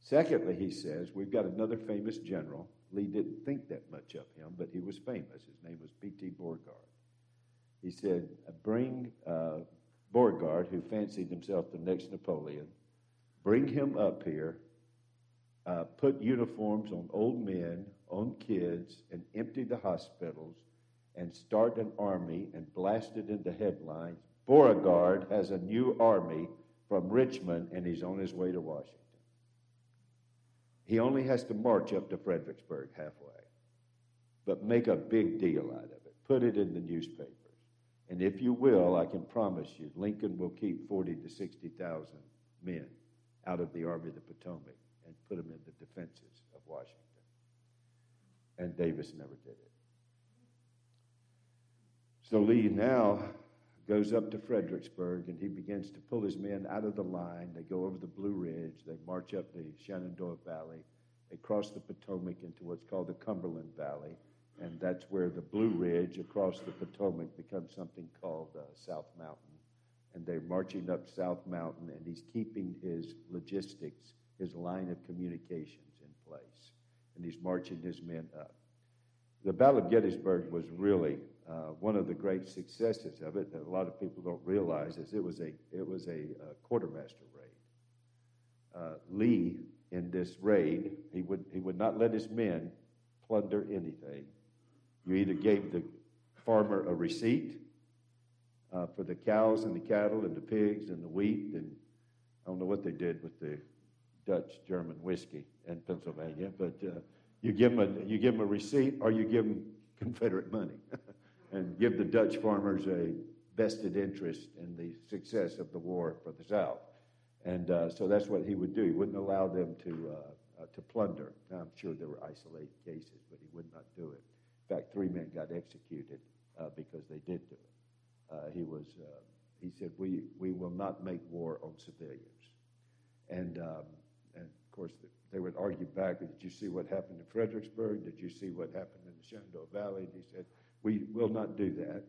Secondly, he says, we've got another famous general Lee didn't think that much of him, but he was famous. His name was P.T. Beauregard. He said, Bring uh, Beauregard, who fancied himself the next Napoleon, bring him up here, uh, put uniforms on old men, on kids, and empty the hospitals, and start an army and blast it into headlines. Beauregard has a new army from Richmond, and he's on his way to Washington. He only has to march up to Fredericksburg halfway, but make a big deal out of it. Put it in the newspapers. And if you will, I can promise you, Lincoln will keep 40 to 60,000 men out of the Army of the Potomac and put them in the defenses of Washington. And Davis never did it. So Lee now goes up to Fredericksburg and he begins to pull his men out of the line. They go over the Blue Ridge, they march up the Shenandoah Valley, they cross the Potomac into what's called the Cumberland Valley, and that's where the Blue Ridge across the Potomac becomes something called uh, South Mountain. And they're marching up South Mountain, and he's keeping his logistics, his line of communications in place. And he's marching his men up. The Battle of Gettysburg was really uh, one of the great successes of it that a lot of people don't realize is it was a it was a, a quartermaster raid. Uh, Lee in this raid he would he would not let his men plunder anything. You either gave the farmer a receipt uh, for the cows and the cattle and the pigs and the wheat and I don't know what they did with the Dutch German whiskey in Pennsylvania, but uh, you give them a you give them a receipt or you give them Confederate money. and give the Dutch farmers a vested interest in the success of the war for the South. And uh, so that's what he would do. He wouldn't allow them to, uh, uh, to plunder. Now, I'm sure there were isolated cases, but he would not do it. In fact, three men got executed uh, because they did do it. Uh, he, was, uh, he said, we, we will not make war on civilians. And, um, and of course, they would argue back, did you see what happened in Fredericksburg? Did you see what happened in the Shenandoah Valley? And he said, we will not do that.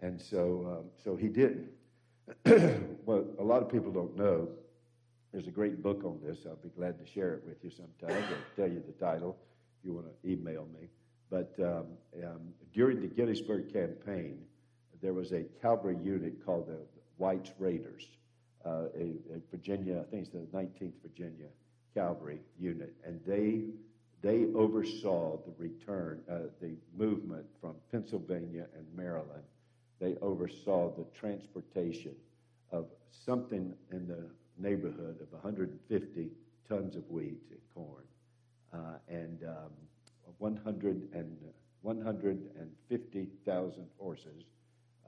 And so, um, so he didn't. well, a lot of people don't know. There's a great book on this. I'll be glad to share it with you sometime. Tell you the title if you want to email me. But um, um, during the Gettysburg campaign, there was a cavalry unit called the White's Raiders, uh, a, a Virginia, I think it's the 19th Virginia Cavalry unit, and they they oversaw the return, uh, the movement from Pennsylvania and Maryland. They oversaw the transportation of something in the neighborhood of 150 tons of wheat and corn uh, and um, 100 and, 150,000 horses,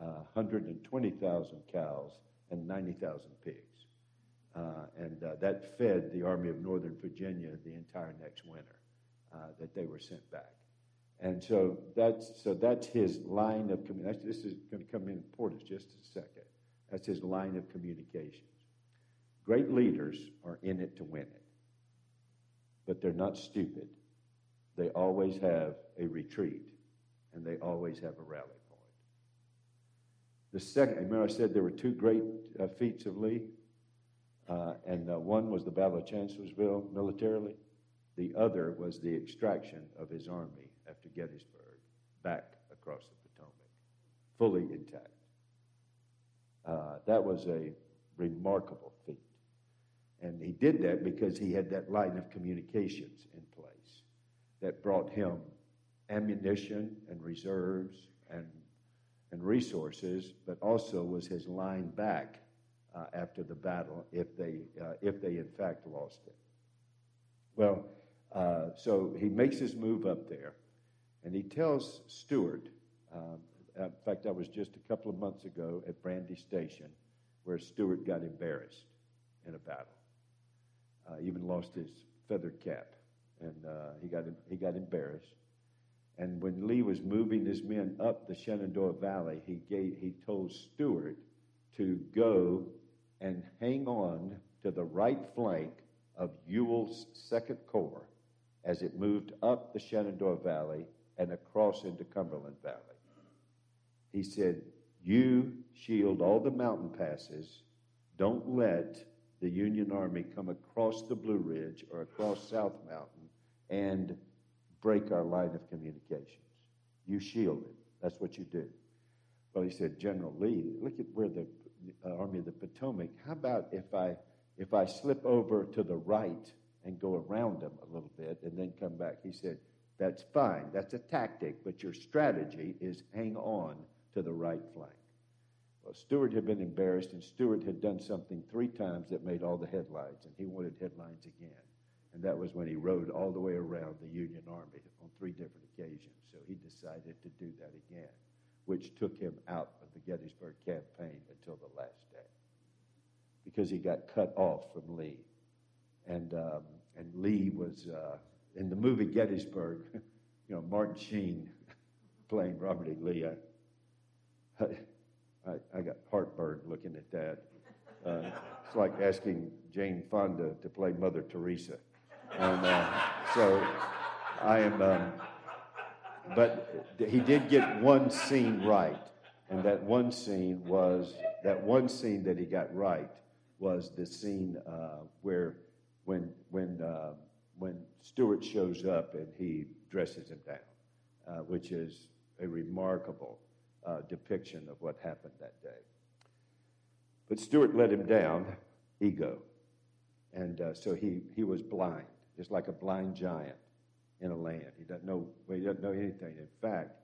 uh, 120,000 cows, and 90,000 pigs. Uh, and uh, that fed the Army of Northern Virginia the entire next winter. Uh, that they were sent back. And so that's, so that's his line of communication. This is going to come in important just a second. That's his line of communications. Great leaders are in it to win it, but they're not stupid. They always have a retreat, and they always have a rally point. The second, remember I said there were two great uh, feats of Lee, uh, and uh, one was the Battle of Chancellorsville militarily, the other was the extraction of his army after Gettysburg back across the Potomac, fully intact. Uh, that was a remarkable feat. And he did that because he had that line of communications in place that brought him ammunition and reserves and, and resources, but also was his line back uh, after the battle if they, uh, if they in fact lost it. Well, uh, so he makes his move up there, and he tells Stuart. Um, in fact, that was just a couple of months ago at Brandy Station, where Stuart got embarrassed in a battle. Uh, even lost his feathered cap, and uh, he got he got embarrassed. And when Lee was moving his men up the Shenandoah Valley, he gave he told Stuart to go and hang on to the right flank of Ewell's Second Corps as it moved up the Shenandoah Valley and across into Cumberland Valley. He said, You shield all the mountain passes. Don't let the Union Army come across the Blue Ridge or across South Mountain and break our line of communications. You shield it. That's what you do. Well, he said, General Lee, look at where the uh, Army of the Potomac. How about if I if I slip over to the right and go around them a little bit and then come back? He said, that's fine. That's a tactic, but your strategy is hang on to the right flank. Well, Stuart had been embarrassed, and Stuart had done something three times that made all the headlines, and he wanted headlines again. And that was when he rode all the way around the Union Army on three different occasions. So he decided to do that again, which took him out of the Gettysburg campaign until the last day because he got cut off from Lee. And, um, and Lee was uh, in the movie Gettysburg, you know, Martin Sheen playing Robert E. Lee. I, I, I got heartburn looking at that. Uh, it's like asking Jane Fonda to play Mother Teresa. And uh, so I am, um, but he did get one scene right. And that one scene was, that one scene that he got right was the scene uh, where, when, when, uh, when Stuart shows up and he dresses him down, uh, which is a remarkable uh, depiction of what happened that day. But Stuart let him down, ego. And uh, so he, he was blind, just like a blind giant in a land. He doesn't know, he doesn't know anything. In fact,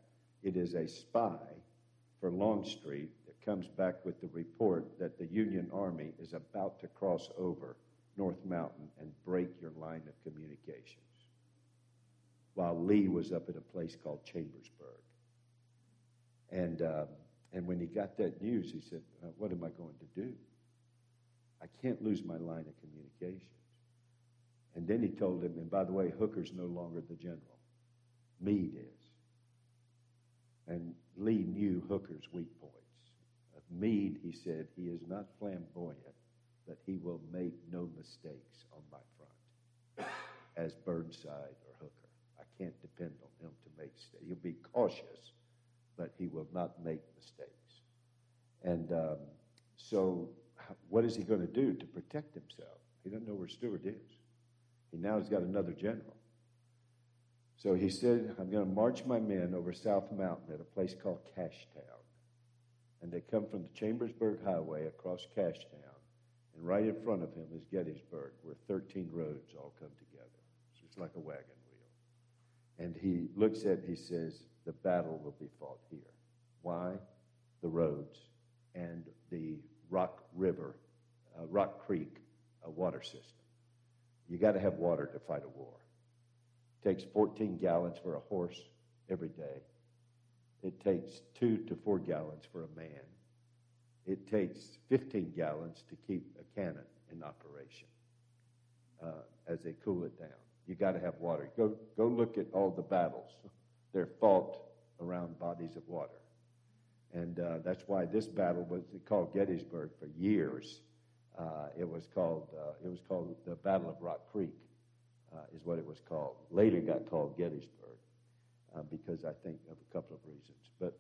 it is a spy for Longstreet that comes back with the report that the Union Army is about to cross over North Mountain and break your line of communications while Lee was up at a place called Chambersburg. And, um, and when he got that news, he said, uh, What am I going to do? I can't lose my line of communications. And then he told him, and by the way, Hooker's no longer the general. Meade is. And Lee knew Hooker's weak points. Of Meade, he said, he is not flamboyant, but he will make no mistakes on my front, as Burnside or Hooker. I can't depend on him to make mistakes. He'll be cautious, but he will not make mistakes. And um, so, what is he going to do to protect himself? He doesn't know where Stuart is. He now has got another general. So he said, I'm going to march my men over South Mountain at a place called Cashtown. And they come from the Chambersburg Highway across Cashtown. And right in front of him is Gettysburg, where 13 roads all come together. So it's like a wagon wheel. And he looks at, he says, the battle will be fought here. Why? The roads and the Rock River, uh, Rock Creek uh, water system. You got to have water to fight a war. It takes 14 gallons for a horse every day. It takes two to four gallons for a man. It takes 15 gallons to keep a cannon in operation uh, as they cool it down. You got to have water. Go, go look at all the battles. They're fought around bodies of water. And uh, that's why this battle was called Gettysburg for years. Uh, it was called uh, it was called the Battle of Rock Creek, uh, is what it was called. Later got called Gettysburg uh, because I think of a couple of reasons. But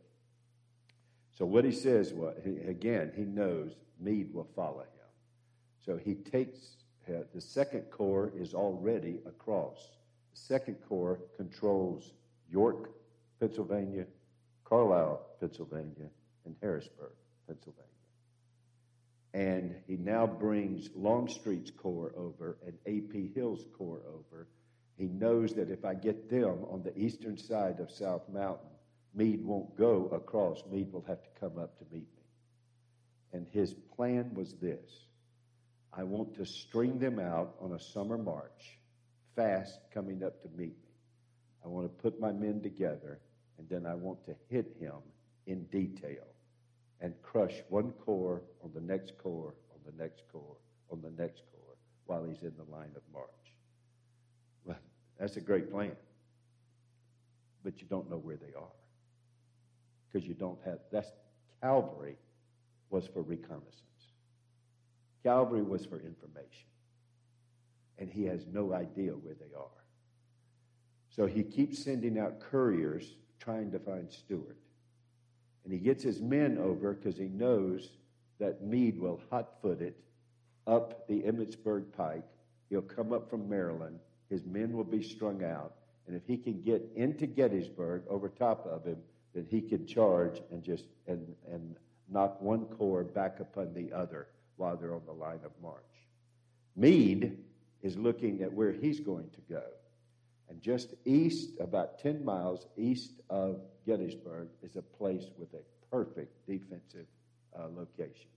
so what he says, was, he, again, he knows Meade will follow him. So he takes uh, the Second Corps is already across. The Second Corps controls York, Pennsylvania, Carlisle, Pennsylvania, and Harrisburg, Pennsylvania. And he now brings Longstreet's corps over and A.P. Hill's corps over. He knows that if I get them on the eastern side of South Mountain, Meade won't go across. Meade will have to come up to meet me. And his plan was this I want to string them out on a summer march, fast coming up to meet me. I want to put my men together, and then I want to hit him in detail and crush one corps on the next corps, on the next corps, on the next corps, while he's in the line of march. Well, that's a great plan. But you don't know where they are. Because you don't have, that's, cavalry was for reconnaissance. Cavalry was for information. And he has no idea where they are. So he keeps sending out couriers trying to find Stuart. And he gets his men over because he knows that Meade will hot foot it up the Emmitsburg Pike. He'll come up from Maryland. His men will be strung out. And if he can get into Gettysburg over top of him, then he can charge and just and and knock one corps back upon the other while they're on the line of march. Meade is looking at where he's going to go. And just east, about 10 miles east of Gettysburg, is a place with a perfect defensive uh, location.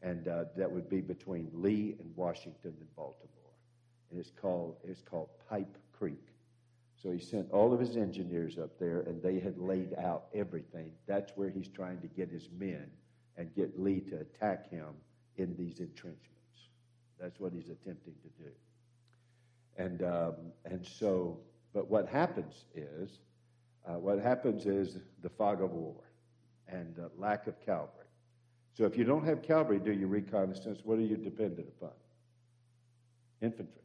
And uh, that would be between Lee and Washington and Baltimore. And it's called, it's called Pipe Creek. So he sent all of his engineers up there, and they had laid out everything. That's where he's trying to get his men and get Lee to attack him in these entrenchments. That's what he's attempting to do. And, um, and so, but what happens is, uh, what happens is the fog of war and uh, lack of cavalry. So if you don't have cavalry do your reconnaissance, what are you dependent upon? Infantry.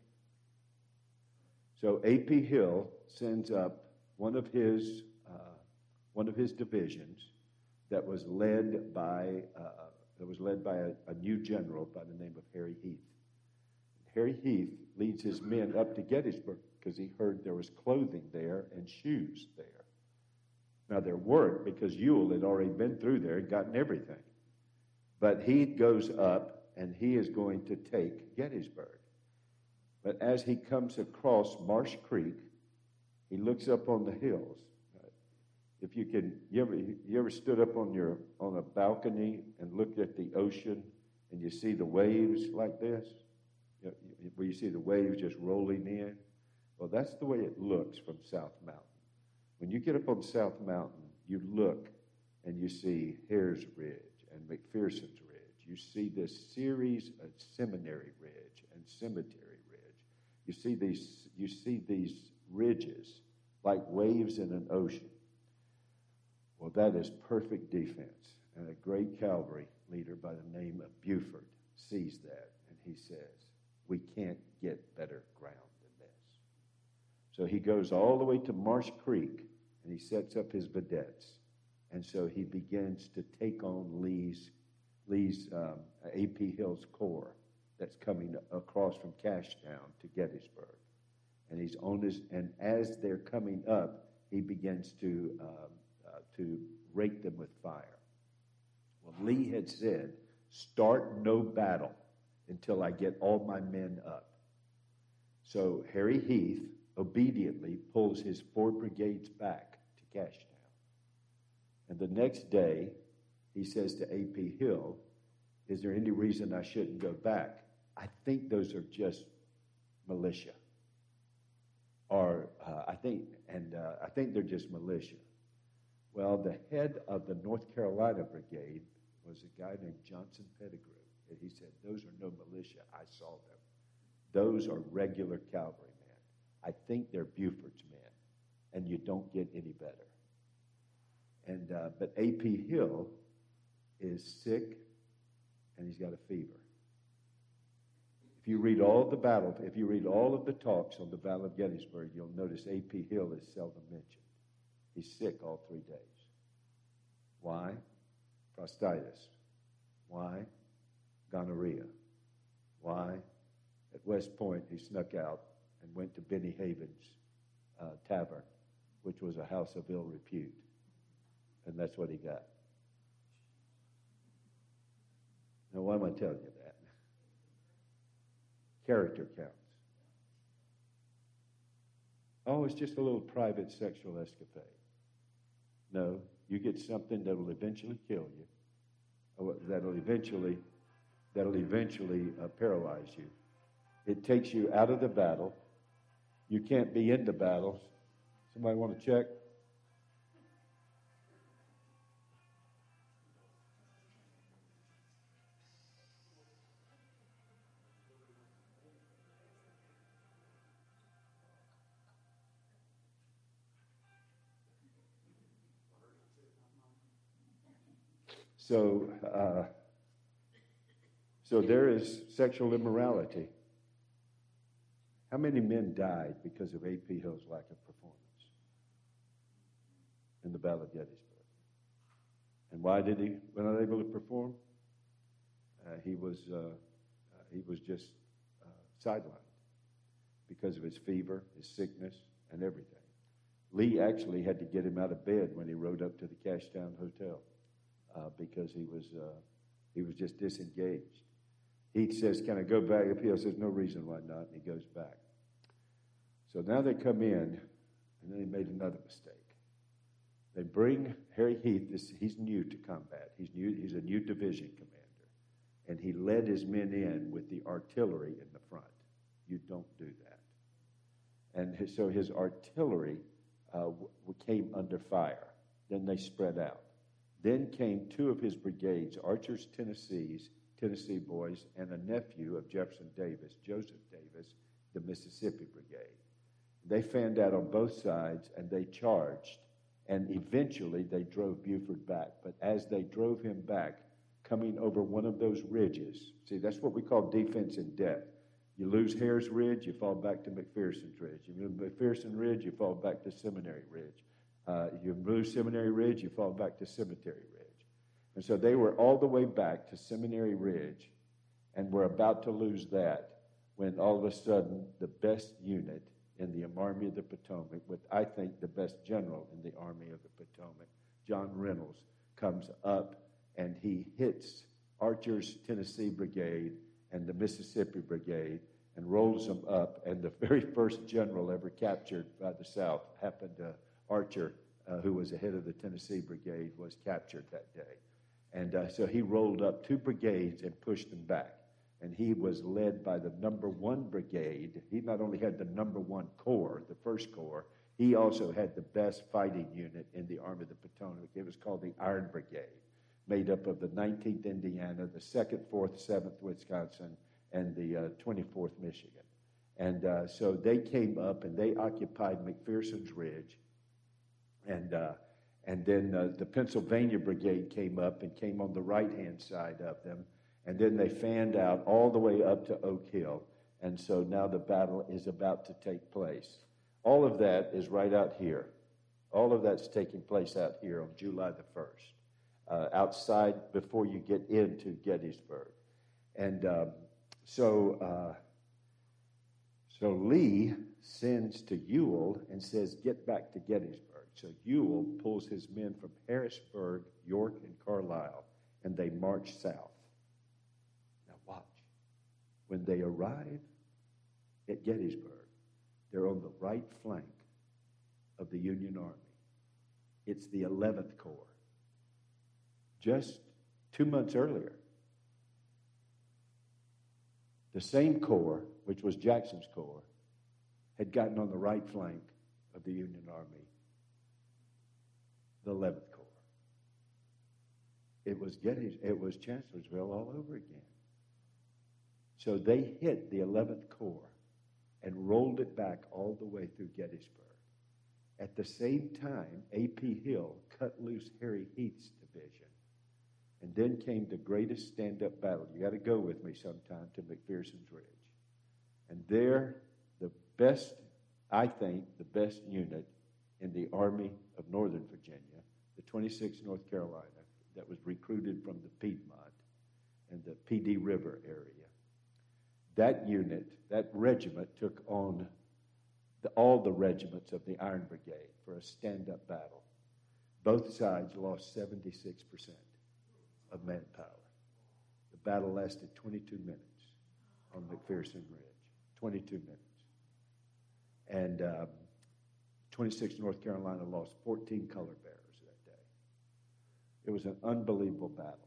So A.P. Hill sends up one of his uh, one of his divisions that was led by uh, that was led by a, a, new general by the name of Harry Heth. Harry Heth leads his men up to Gettysburg because he heard there was clothing there and shoes there. Now there weren't because Ewell had already been through there and gotten everything. But he goes up and he is going to take Gettysburg. But as he comes across Marsh Creek, he looks up on the hills. If you can, you ever, you ever stood up on your on a balcony and looked at the ocean and you see the waves like this, where you see the waves just rolling in? Well, that's the way it looks from South Mountain. When you get up on South Mountain, you look and you see Herr Ridge and McPherson's Ridge. You see this series of Seminary Ridge and Cemetery. You see these, you see these ridges like waves in an ocean. Well, that is perfect defense. And a great cavalry leader by the name of Buford sees that and he says, We can't get better ground than this. So he goes all the way to Marsh Creek and he sets up his vedettes. And so he begins to take on Lee's, Lee's um, A.P. Hill's corps that's coming across from Cashtown to Gettysburg and he's on his, and as they're coming up, he begins to, um, uh, to rake them with fire. Well, Lee had said, start no battle until I get all my men up. So Harry Heth obediently pulls his four brigades back to Cashtown. And the next day, he says to A.P. Hill, Is there any reason I shouldn't go back? I think those are just militia are, uh, I think, and uh, I think they're just militia. Well, the head of the North Carolina Brigade was a guy named Johnston Pettigrew. And he said, Those are no militia. I saw them. Those are regular cavalry men. I think they're Buford's men. And you don't get any better. And, uh, but A.P. Hill is sick and he's got a fever you read all the battle, if you read all of the talks on the Battle of Gettysburg, you'll notice A.P. Hill is seldom mentioned. He's sick all three days. Why? Prostatitis. Why? Gonorrhea. Why? At West Point, he snuck out and went to Benny Haven's uh, tavern, which was a house of ill repute. And that's what he got. Now, why am I telling you that? Character counts. Oh, it's just a little private sexual escapade. No, you get something that will eventually kill you, that'll eventually, that'll eventually uh, paralyze you. It takes you out of the battle. You can't be in the battle. Somebody want to check? So, uh, so there is sexual immorality. How many men died because of A.P. Hill's lack of performance in the Battle of Gettysburg? And why did he were not able to perform? Uh, he was uh, uh he was just uh, sidelined because of his fever, his sickness, and everything. Lee actually had to get him out of bed when he rode up to the Cashtown Hotel uh, because he was uh, he was just disengaged. He says, "Can I go back here?" I says, "No reason why not," and he goes back. So now they come in, and then he made another mistake. They bring Harry Heth. This, he's new to combat. He's new. He's a new division commander, and he led his men in with the artillery in the front. You don't do that. And his, so his artillery uh, came under fire. Then they spread out. Then came two of his brigades, Archers Tennessee's Tennessee boys, and a nephew of Jefferson Davis, Joseph Davis, the Mississippi Brigade. They fanned out on both sides and they charged, and eventually they drove Buford back. But as they drove him back, coming over one of those ridges, see, that's what we call defense in depth. You lose Herr's Ridge, you fall back to McPherson's Ridge. You lose McPherson Ridge, you fall back to Seminary Ridge. Uh, you lose Seminary Ridge, you fall back to Cemetery Ridge. And so they were all the way back to Seminary Ridge and were about to lose that when all of a sudden the best unit in the Army of the Potomac, with I think the best general in the Army of the Potomac, John Reynolds, comes up and he hits Archer's Tennessee Brigade and the Mississippi Brigade and rolls them up. And the very first general ever captured by the South happened to Archer, uh, who was the head of the Tennessee Brigade, was captured that day. And uh, so he rolled up two brigades and pushed them back. And he was led by the number one brigade. He not only had the number one corps, the first corps, he also had the best fighting unit in the Army of the Potomac. It was called the Iron Brigade, made up of the 19th Indiana, the 2nd, 4th, 7th Wisconsin, and the uh, 24th Michigan. And uh, so they came up and they occupied McPherson's Ridge. And, uh, and then uh, the Pennsylvania Brigade came up and came on the right hand side of them. And then they fanned out all the way up to Oak Hill. And so now the battle is about to take place. All of that is right out here. All of that's taking place out here on July the 1st, uh, outside before you get into Gettysburg. And um, so, uh, so Lee sends to Ewell and says, Get back to Gettysburg. So Ewell pulls his men from Harrisburg, York, and Carlisle, and they march south. Now, watch. When they arrive at Gettysburg, they're on the right flank of the Union Army. It's the 11th Corps. Just two months earlier, the same corps, which was Jackson's corps, had gotten on the right flank of the Union Army, the 11th Corps. It was Gettys, it was Chancellorsville all over again. So they hit the 11th Corps and rolled it back all the way through Gettysburg. At the same time, A.P. Hill cut loose Harry Heth's division and then came the greatest stand up battle. You got to go with me sometime to McPherson's Ridge. And there, the best, I think, the best unit in the Army of Northern Virginia, the 26th North Carolina, that was recruited from the Piedmont and the Dee River area. That unit, that regiment took on the, all the regiments of the Iron Brigade for a stand up battle. Both sides lost 76% of manpower. The battle lasted 22 minutes on McPherson Ridge. 22 minutes. And um, 26 North Carolina lost 14 color bearers. It was an unbelievable battle.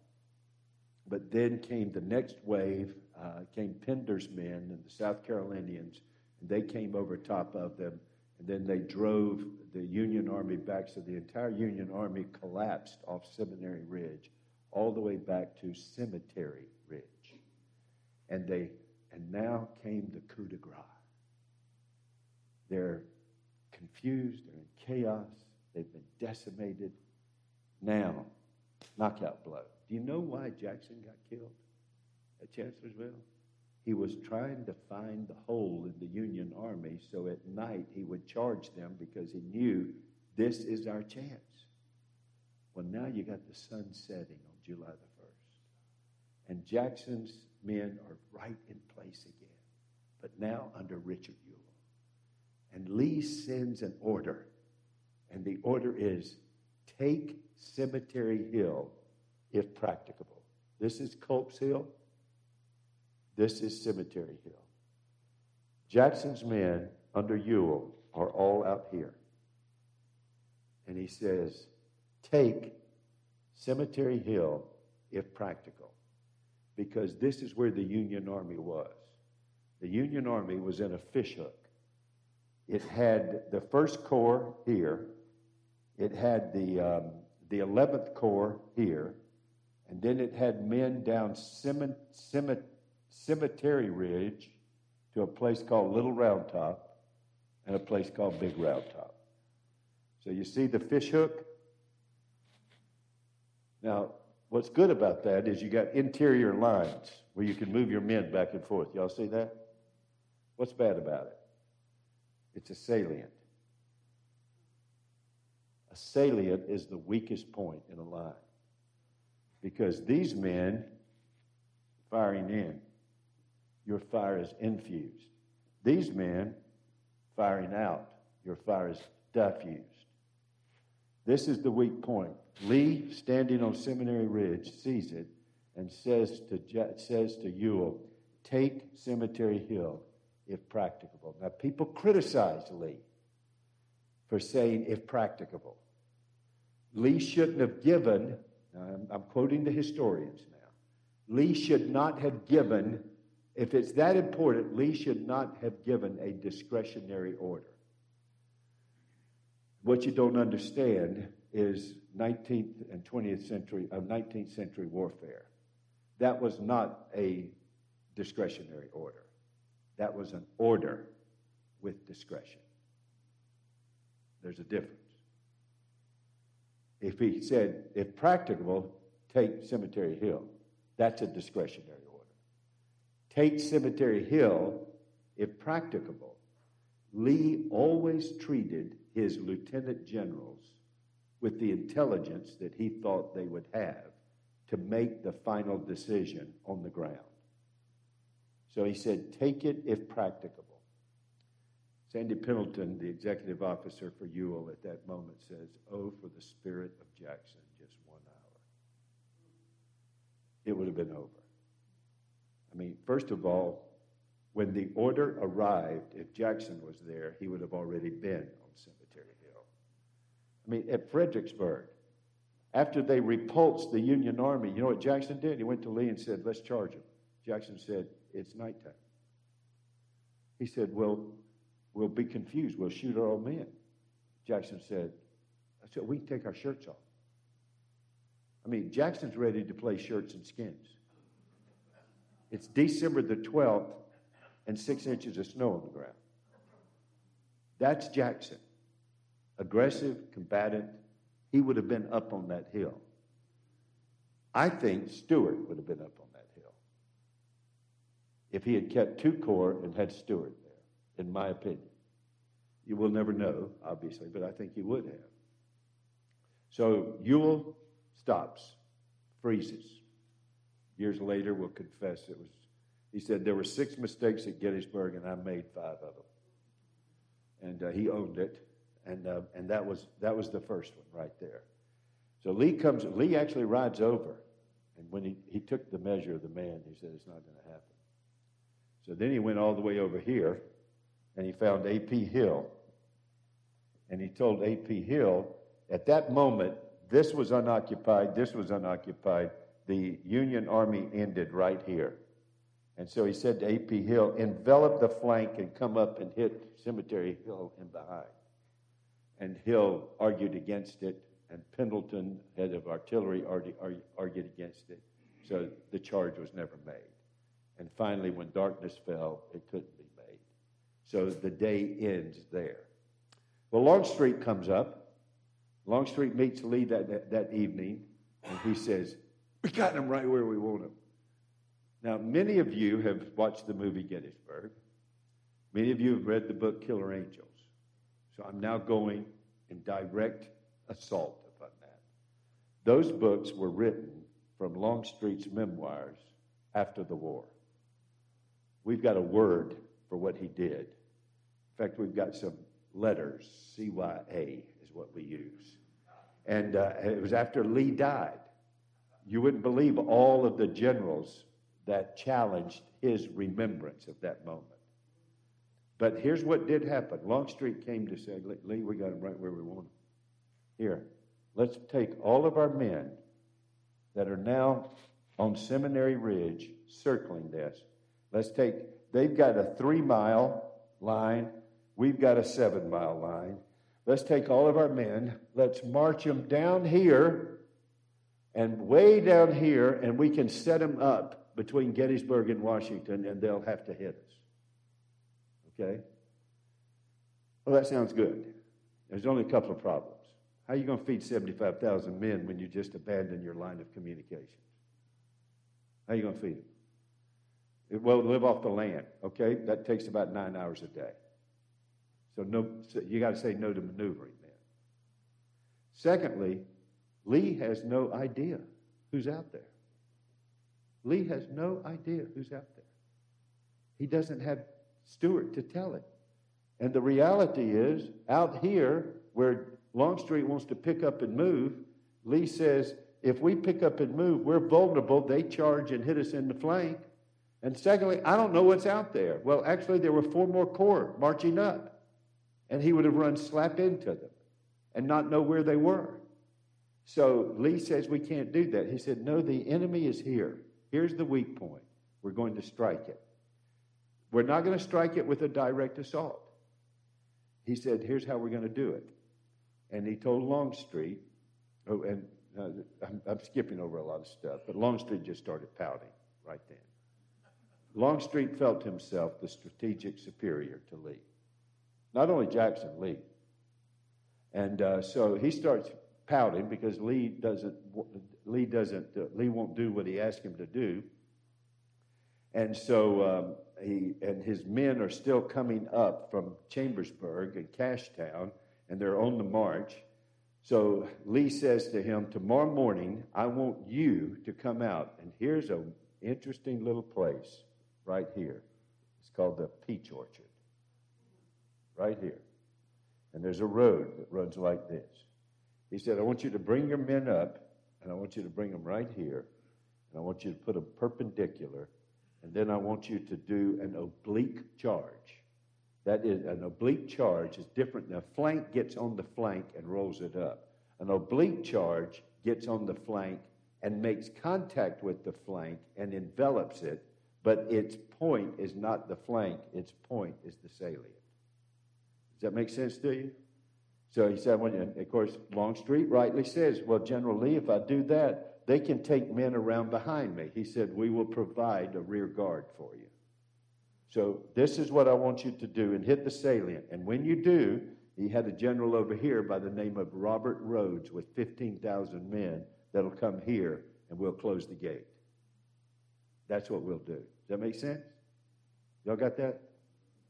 But then came the next wave, uh, came Pender's men and the South Carolinians, and they came over top of them, and then they drove the Union Army back. So the entire Union Army collapsed off Seminary Ridge all the way back to Cemetery Ridge. And they and now came the coup de grace. They're confused, they're in chaos, they've been decimated. Now, knockout blow. Do you know why Jackson got killed at Chancellorsville? He was trying to find the hole in the Union Army so at night he would charge them because he knew this is our chance. Well, now you got the sun setting on July the 1st. And Jackson's men are right in place again, but now under Richard Ewell. And Lee sends an order. And the order is take Cemetery Hill if practicable. This is Culp's Hill. This is Cemetery Hill. Jackson's men under Ewell are all out here. And he says, Take Cemetery Hill if practical, because this is where the Union Army was. The Union Army was in a fishhook. It had the First Corps here, it had the, um, the 11th Corps here, and then it had men down Cemetery Ridge to a place called Little Round Top and a place called Big Round Top. So you see the fish hook? Now, what's good about that is you got interior lines where you can move your men back and forth. Y'all see that? What's bad about it? It's a salient. A salient is the weakest point in a line because these men firing in, your fire is infused. These men firing out, your fire is diffused. This is the weak point. Lee, standing on Seminary Ridge, sees it and says to, says to Ewell, Take Cemetery Hill if practicable. Now, people criticize Lee for saying if practicable. Lee shouldn't have given, I'm, I'm quoting the historians now, Lee should not have given, if it's that important, Lee should not have given a discretionary order. What you don't understand is 19th and 20th century of uh, 19th century warfare. That was not a discretionary order. That was an order with discretion. There's a difference. If he said, if practicable, take Cemetery Hill, that's a discretionary order. Take Cemetery Hill if practicable. Lee always treated his lieutenant generals with the intelligence that he thought they would have to make the final decision on the ground. So he said, take it if practicable. Sandy Pendleton, the executive officer for Ewell at that moment, says, Oh, for the spirit of Jackson, just one hour. It would have been over. I mean, first of all, when the order arrived, if Jackson was there, he would have already been on Cemetery Hill. I mean, at Fredericksburg, after they repulsed the Union Army, you know what Jackson did? He went to Lee and said, Let's charge him. Jackson said, It's nighttime. He said, Well, we'll be confused. We'll shoot our old men. Jackson said, I said, We can take our shirts off. I mean, Jackson's ready to play shirts and skins. It's December the 12th and six inches of snow on the ground. That's Jackson aggressive, combatant, he would have been up on that hill. I think Stuart would have been up on that hill if he had kept two corps and had there, in my opinion. You will never know, obviously, but I think he would have. So Ewell stops, freezes. Years later, will confess it was. He said there were six mistakes at Gettysburg, and I made five of them. And uh, he owned it and uh, and that was that was the first one right there. So Lee comes. Lee actually rides over, and when he, he took the measure of the man, he said it's not going to happen. So then he went all the way over here, and he found A.P. Hill, and he told A.P. Hill at that moment this was unoccupied, this was unoccupied. The Union Army ended right here. And so he said to A.P. Hill, envelop the flank and come up and hit Cemetery Hill in behind and Hill argued against it, and Pendleton, head of artillery, argued against it. So the charge was never made. And finally, when darkness fell, it couldn't be. So the day ends there. Well, Longstreet comes up. Longstreet meets Lee that, that, that evening, and he says, We got him right where we want him. Now, many of you have watched the movie Gettysburg. Many of you have read the book Killer Angels. So I'm now going in direct assault upon that. Those books were written from Longstreet's memoirs after the war. We've got a word for what he did. In fact, we've got some letters. CYA is what we use. And uh, it was after Lee died. You wouldn't believe all of the generals that challenged his remembrance of that moment. But here's what did happen Longstreet came to say, Lee, we got him right where we want him. Here, let's take all of our men that are now on Seminary Ridge circling this. Let's take, they've got a three mile line, we've got a seven mile line. Let's take all of our men, let's march them down here and way down here, and we can set them up between Gettysburg and Washington, and they'll have to hit us. Okay? Well, that sounds good. There's only a couple of problems. How are you going to feed 75,000 men when you just abandon your line of communications? How are you going to feed them? Well, live off the land. Okay, that takes about nine hours a day. So no, so you got to say no to maneuvering then. Secondly, Lee has no idea who's out there. Lee has no idea who's out there. He doesn't have Stuart to tell it. And the reality is, out here, where Longstreet wants to pick up and move, Lee says, if we pick up and move, we're vulnerable. They charge and hit us in the flank. And secondly, I don't know what's out there. Well, actually, there were four more corps marching up. And he would have run slap into them and not know where they were. So Lee says we can't do that. He said, No, the enemy is here. Here's the weak point. We're going to strike it. We're not going to strike it with a direct assault. He said, Here's how we're going to do it. And he told Longstreet, oh, and uh, I'm, I'm, skipping over a lot of stuff, but Longstreet just started pouting right then. Longstreet felt himself the strategic superior to Lee. Not only Jackson, Lee. And uh, so he starts pouting because Lee doesn't, Lee doesn't, uh, Lee won't do what he asked him to do. And so um, he and his men are still coming up from Chambersburg and Cashtown, and they're on the march. So Lee says to him, Tomorrow morning, I want you to come out. And here's an interesting little place right here. It's called the Peach Orchard. Right here. And there's a road that runs like this. He said, I want you to bring your men up, and I want you to bring them right here. And I want you to put them perpendicular and then I want you to do an oblique charge. That is, an oblique charge is different. A flank gets on the flank and rolls it up. An oblique charge gets on the flank and makes contact with the flank and envelops it, but its point is not the flank, its point is the salient. Does that make sense to you? So he said, well, of course, Longstreet rightly says, well, General Lee, if I do that, they can take men around behind me. He said, We will provide a rear guard for you. So this is what I want you to do and hit the salient. And when you do, he had a general over here by the name of Robert Rodes with 15,000 men that'll come here and we'll close the gate. That's what we'll do. Does that make sense? Y'all got that?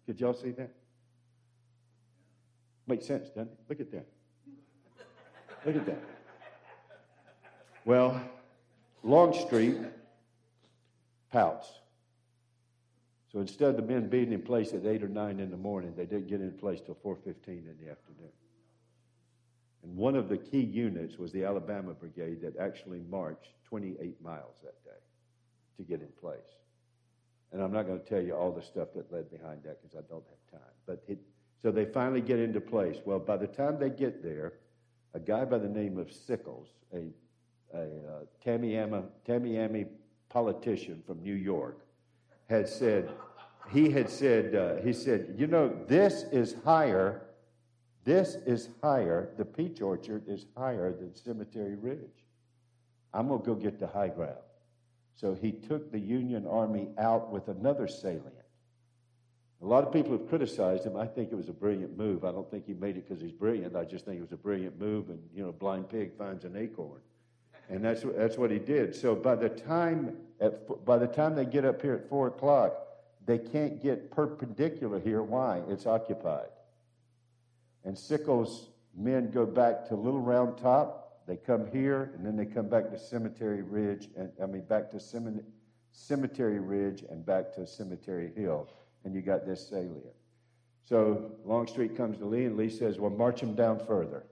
Could y'all see that? Makes sense, doesn't it? Look at that. Look at that. Well, Longstreet pouts. So instead of the men being in place at 8 or 9 in the morning, they didn't get in place till 4.15 in the afternoon. And one of the key units was the Alabama Brigade that actually marched 28 miles that day to get in place. And I'm not going to tell you all the stuff that led behind that because I don't have time. But it, so they finally get into place. Well, by the time they get there, a guy by the name of Sickles, a a uh, Tammany, Tammany politician from New York had said, he had said, uh, he said, you know, this is higher, this is higher, the peach orchard is higher than Cemetery Ridge. I'm going to go get the high ground. So he took the Union Army out with another salient. A lot of people have criticized him. I think it was a brilliant move. I don't think he made it because he's brilliant. I just think it was a brilliant move, and, you know, blind pig finds an acorn. And that's, that's what he did. So by the time at, by the time they get up here at four o'clock, they can't get perpendicular here. Why? It's occupied. And Sickles' men go back to Little Round Top. They come here, and then they come back to Cemetery Ridge, and I mean back to Cemetery Ridge and back to Cemetery Hill, and you got this salient. So Longstreet comes to Lee, and Lee says, Well, march them down further.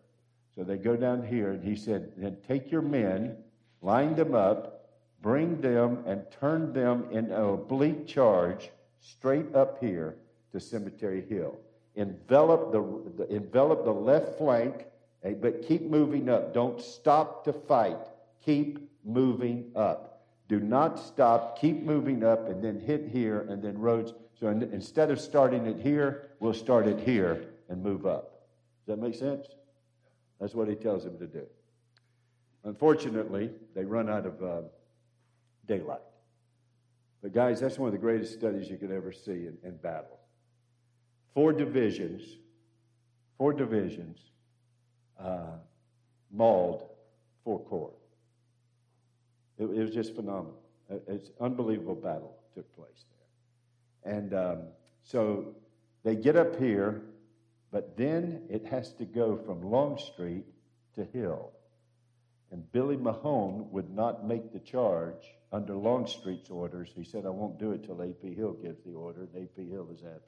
So they go down here, and he said, Then take your men, line them up, bring them, and turn them in an oblique charge straight up here to Cemetery Hill. Envelop the, the envelop the left flank, but keep moving up. Don't stop to fight. Keep moving up. Do not stop. Keep moving up, and then hit here, and then Rodes. So instead of starting it here, we'll start it here and move up. Does that make sense? That's what he tells them to do. Unfortunately, they run out of uh, daylight. But, guys, that's one of the greatest studies you could ever see in, in battle. Four divisions, four divisions uh, mauled four corps. It, it, was just phenomenal. It's unbelievable battle took place there. And um, so they get up here, but then it has to go from Longstreet to Hill. And Billy Mahone would not make the charge under Longstreet's orders. He said, I won't do it till A.P. Hill gives the order, and A.P. Hill is absent.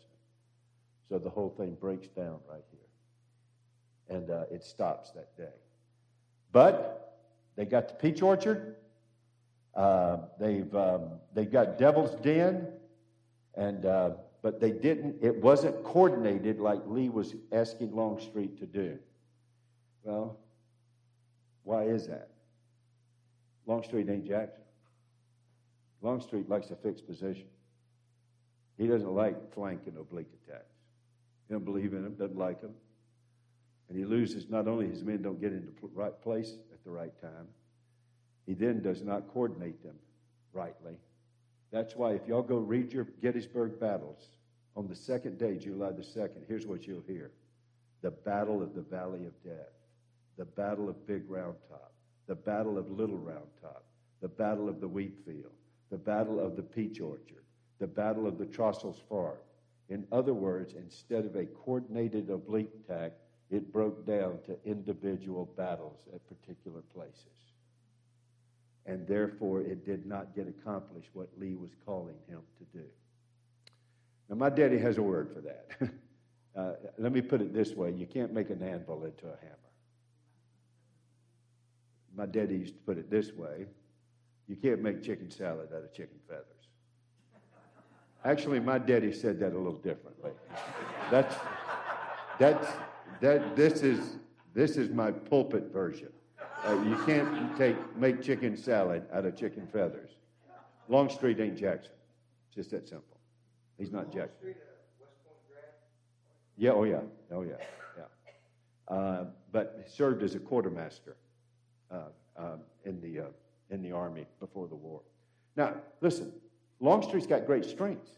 So the whole thing breaks down right here. And uh, it stops that day. But they got the peach orchard. Uh, they've um, they got Devil's Den, and uh, but they didn't. It wasn't coordinated like Lee was asking Longstreet to do. Well, why is that? Longstreet ain't Jackson. Longstreet likes a fixed position. He doesn't like flank and oblique attacks. He don't believe in them, doesn't like them. And he loses not only his men don't get into the right place at the right time, he then does not coordinate them rightly. That's why if y'all go read your Gettysburg battles on the second day, July the 2nd, here's what you'll hear. The Battle of the Valley of Death, the Battle of Big Round Top, the Battle of Little Round Top, the Battle of the Wheat Field, the Battle of the Peach Orchard, the Battle of the Trostle's Farm. In other words, instead of a coordinated oblique attack, it broke down to individual battles at particular places. And therefore, it did not get accomplished what Lee was calling him to do. Now, my daddy has a word for that. uh, let me put it this way you can't make an anvil into a hammer. My daddy used to put it this way you can't make chicken salad out of chicken feathers. Actually, my daddy said that a little differently. That's, that's, that, this, is, this is my pulpit version. Uh, you can't take, make chicken salad out of chicken feathers. Longstreet ain't Jackson. It's just that simple. He's not Jackson. Yeah, oh yeah, oh yeah, yeah. Uh, but served as a quartermaster uh, um, in the uh, in the Army before the war. Now, listen, Longstreet's got great strengths,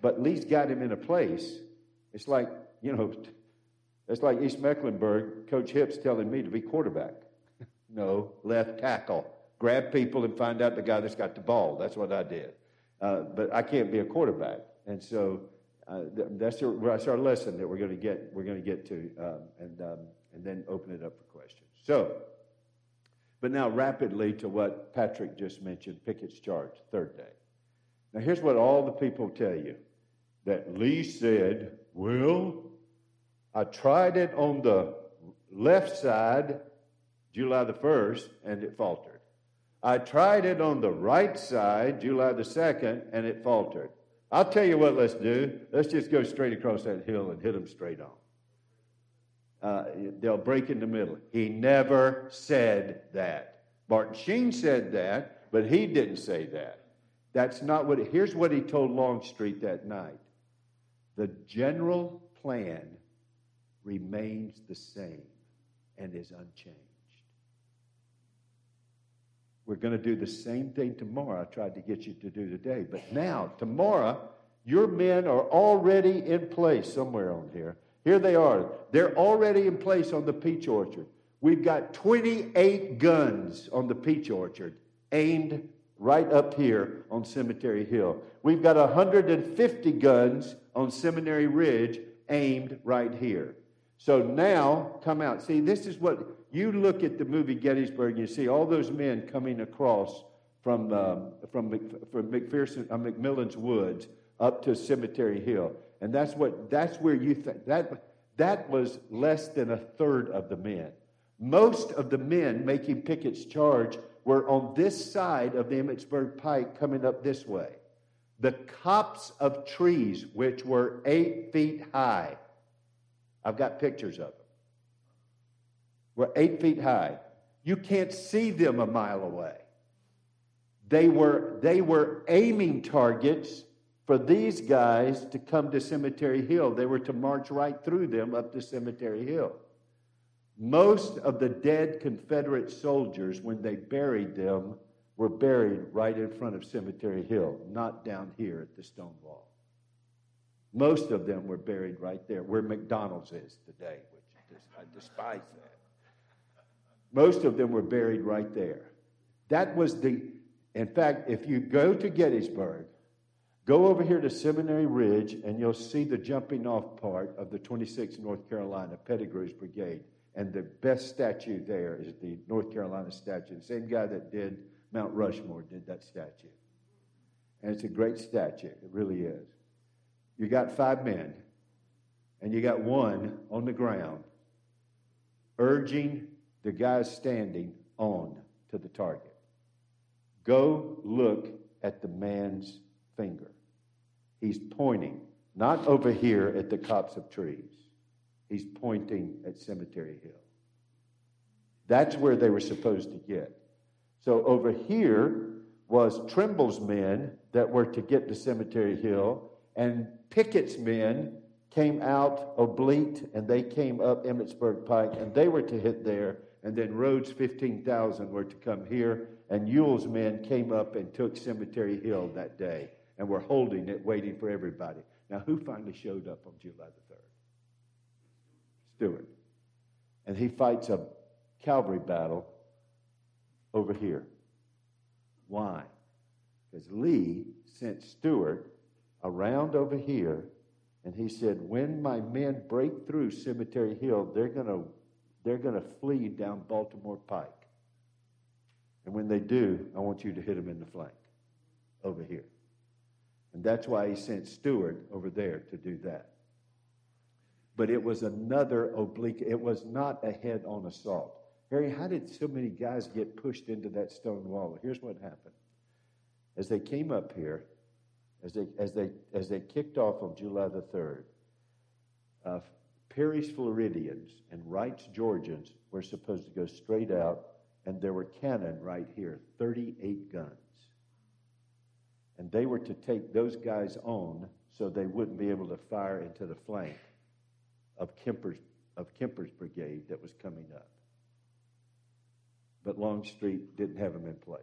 but Lee's got him in a place. It's like, you know, it's like East Mecklenburg, Coach Hips telling me to be quarterback. no, left tackle. Grab people and find out the guy that's got the ball. That's what I did. Uh, but I can't be a quarterback. And so uh, that's, our, that's our lesson that we're going to get, we're going to get to um, and, um, and then open it up for questions. So, but now, rapidly to what Patrick just mentioned Pickett's charge, third day. Now, here's what all the people tell you that Lee said, Well, I tried it on the left side July the 1st, and it faltered. I tried it on the right side July the 2nd, and it faltered. I'll tell you what let's do. Let's just go straight across that hill and hit them straight on uh, they'll break in the middle. He never said that. Martin Sheen said that, but he didn't say that. That's not what. Here's what he told Longstreet that night. The general plan remains the same and is unchanged. We're going to do the same thing tomorrow. I tried to get you to do today. But now, tomorrow, your men are already in place somewhere on here. Here they are. They're already in place on the peach orchard. We've got 28 guns on the peach orchard aimed right up here on Cemetery Hill. We've got 150 guns on Seminary Ridge aimed right here. So now, come out. See, this is what you look at the movie Gettysburg, you see all those men coming across from, um, from, from McPherson, uh, McMillan's Woods up to Cemetery Hill. And that's what that's where you think that that was less than a third of the men. Most of the men making Pickett's charge were on this side of the Emmitsburg Pike coming up this way. The copse of trees, which were eight feet high, I've got pictures of them, were eight feet high. You can't see them a mile away. They were, they were aiming targets for these guys to come to Cemetery Hill. They were to march right through them up to Cemetery Hill. Most of the dead Confederate soldiers, when they buried them, were buried right in front of Cemetery Hill, not down here at the stone wall. Most of them were buried right there, where McDonald's is today, which I despise that. Most of them were buried right there. That was the, in fact, if you go to Gettysburg, go over here to Seminary Ridge, and you'll see the jumping off part of the 26th North Carolina Pettigrew's Brigade. And the best statue there is the North Carolina statue. The same guy that did Mount Rushmore did that statue. And it's a great statue. It really is. You got five men, and you got one on the ground urging the guys standing on to the target. Go look at the man's finger. He's pointing, not over here at the copse of trees. He's pointing at Cemetery Hill. That's where they were supposed to get. So over here was Trimble's men that were to get to Cemetery Hill, and Pickett's men came out oblique and they came up Emmitsburg Pike and they were to hit there. And then Rodes' 15,000 were to come here, and Ewell's men came up and took Cemetery Hill that day and were holding it, waiting for everybody. Now, who finally showed up on July the 3rd? Stuart. And he fights a cavalry battle over here. Why? Because Lee sent Stuart around over here, and he said, When my men break through Cemetery Hill, they're going to they're going to flee down Baltimore Pike. And when they do, I want you to hit them in the flank over here. And that's why he sent Stuart over there to do that. But it was another oblique, it was not a head on assault. Harry, how did so many guys get pushed into that stone wall? Here's what happened. As they came up here, as they, as they, as they kicked off on July the 3rd, uh, Perry's Floridians and Wright's Georgians were supposed to go straight out, and there were cannon right here 38 guns. And they were to take those guys on so they wouldn't be able to fire into the flank of Kemper's, of Kemper's brigade that was coming up but Longstreet didn't have them in place.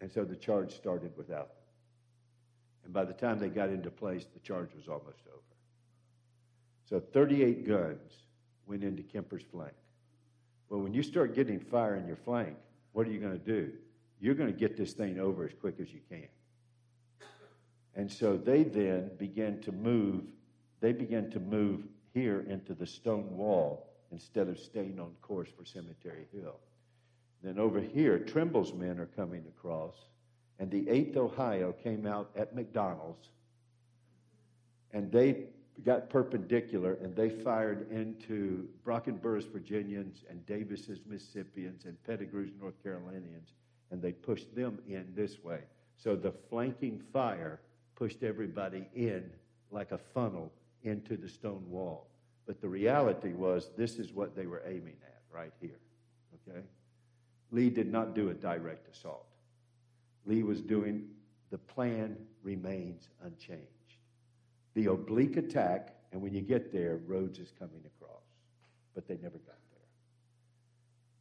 And so the charge started without them. And by the time they got into place, the charge was almost over. So 38 guns went into Kemper's flank. Well, when you start getting fire in your flank, what are you going to do? You're going to get this thing over as quick as you can. And so they then began to move, they began to move here into the stone wall instead of staying on course for Cemetery Hill. Then over here, Trimble's men are coming across, and the 8th Ohio came out at McDonald's, and they got perpendicular and they fired into Brockenbrough's Virginians and Davis's Mississippians and Pettigrew's North Carolinians, and they pushed them in this way. So the flanking fire pushed everybody in like a funnel into the stone wall. But the reality was, this is what they were aiming at right here. Okay? Lee did not do a direct assault. Lee was doing, the plan remains unchanged. The oblique attack, and when you get there, Rodes is coming across. But they never got there.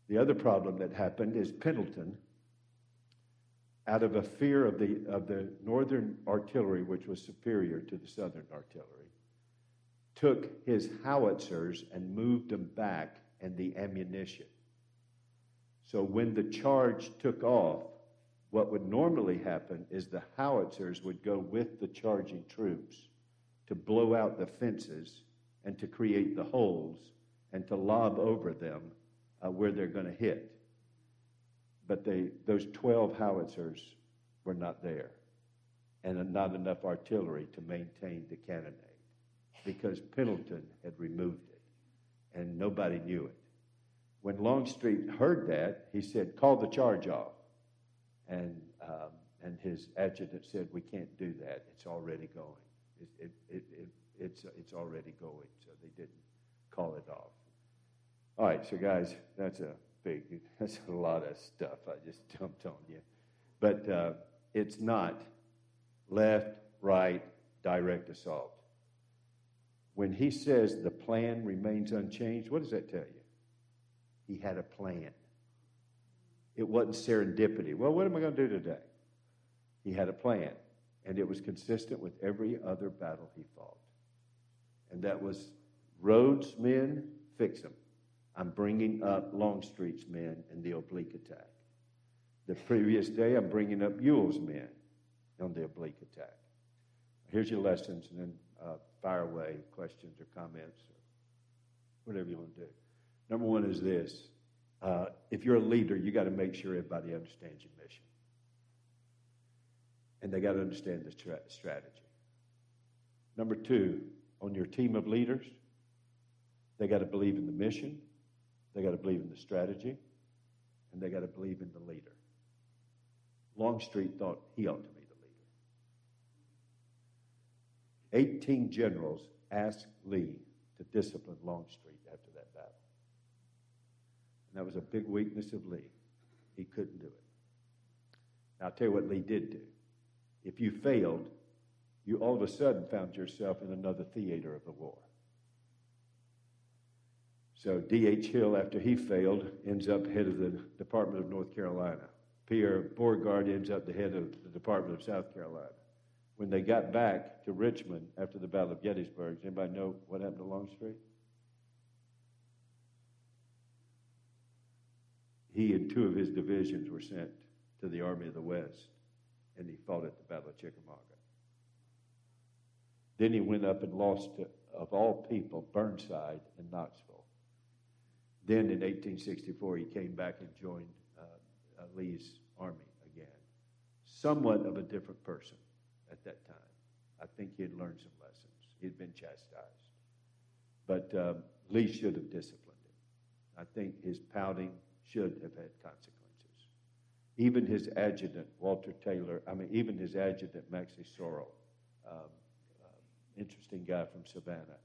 The other problem that happened is Pendleton, out of a fear of the, of the northern artillery, which was superior to the southern artillery, took his howitzers and moved them back and the ammunition. So when the charge took off, what would normally happen is the howitzers would go with the charging troops to blow out the fences and to create the holes and to lob over them uh, where they're going to hit. But they, those 12 howitzers were not there. and not enough artillery to maintain the cannonade because Pendleton had removed it and nobody knew it. When Longstreet heard that, he said, Call the charge off. And, um, and his adjutant said, We can't do that. It's already going. It, it, it, it, it's, it's already going. So they didn't call it off. All right, so guys, that's a big, that's a lot of stuff I just dumped on you. But uh, it's not left, right, direct assault. When he says the plan remains unchanged, what does that tell you? He had a plan. It wasn't serendipity. Well, what am I going to do today? He had a plan, and it was consistent with every other battle he fought. And that was Rodes' men, fix them. I'm bringing up Longstreet's men in the oblique attack. The previous day, I'm bringing up Ewell's men on the oblique attack. Here's your lessons, and then uh, fire away questions or comments or whatever you want to do. Number one is this uh, if you're a leader, you got to make sure everybody understands your mission. And they got to understand the tra- strategy. Number two, on your team of leaders, they got to believe in the mission, they got to believe in the strategy, and they got to believe in the leader. Longstreet thought he ought to be the leader. 18 generals asked Lee to discipline Longstreet after that battle. That was a big weakness of Lee. He couldn't do it. Now, I'll tell you what Lee did do. If you failed, you all of a sudden found yourself in another theater of the war. So D.H. Hill, after he failed, ends up head of the Department of North Carolina. Pierre Beauregard ends up the head of the Department of South Carolina. When they got back to Richmond after the Battle of Gettysburg, does anybody know what happened to Longstreet? He and two of his divisions were sent to the Army of the West, and he fought at the Battle of Chickamauga. Then he went up and lost to, of all people, Burnside in Knoxville. Then in 1864, he came back and joined uh, uh, Lee's army again. Somewhat of a different person at that time. I think he had learned some lessons. He had been chastised. But um, Lee should have disciplined him. I think his pouting should have had consequences. Even his adjutant, Walter Taylor, I mean, even his adjutant, Moxley Sorrel, um, uh, interesting guy from Savannah,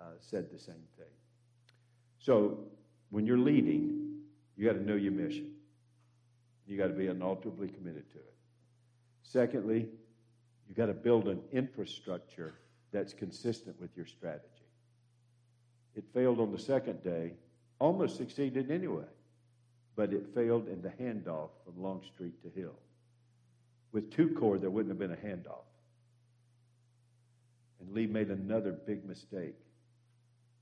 uh, said the same thing. So when you're leading, you got to know your mission. You got to be unalterably committed to it. Secondly, you got to build an infrastructure that's consistent with your strategy. It failed on the second day, almost succeeded anyway, but it failed in the handoff from Longstreet to Hill. With two corps, there wouldn't have been a handoff. And Lee made another big mistake.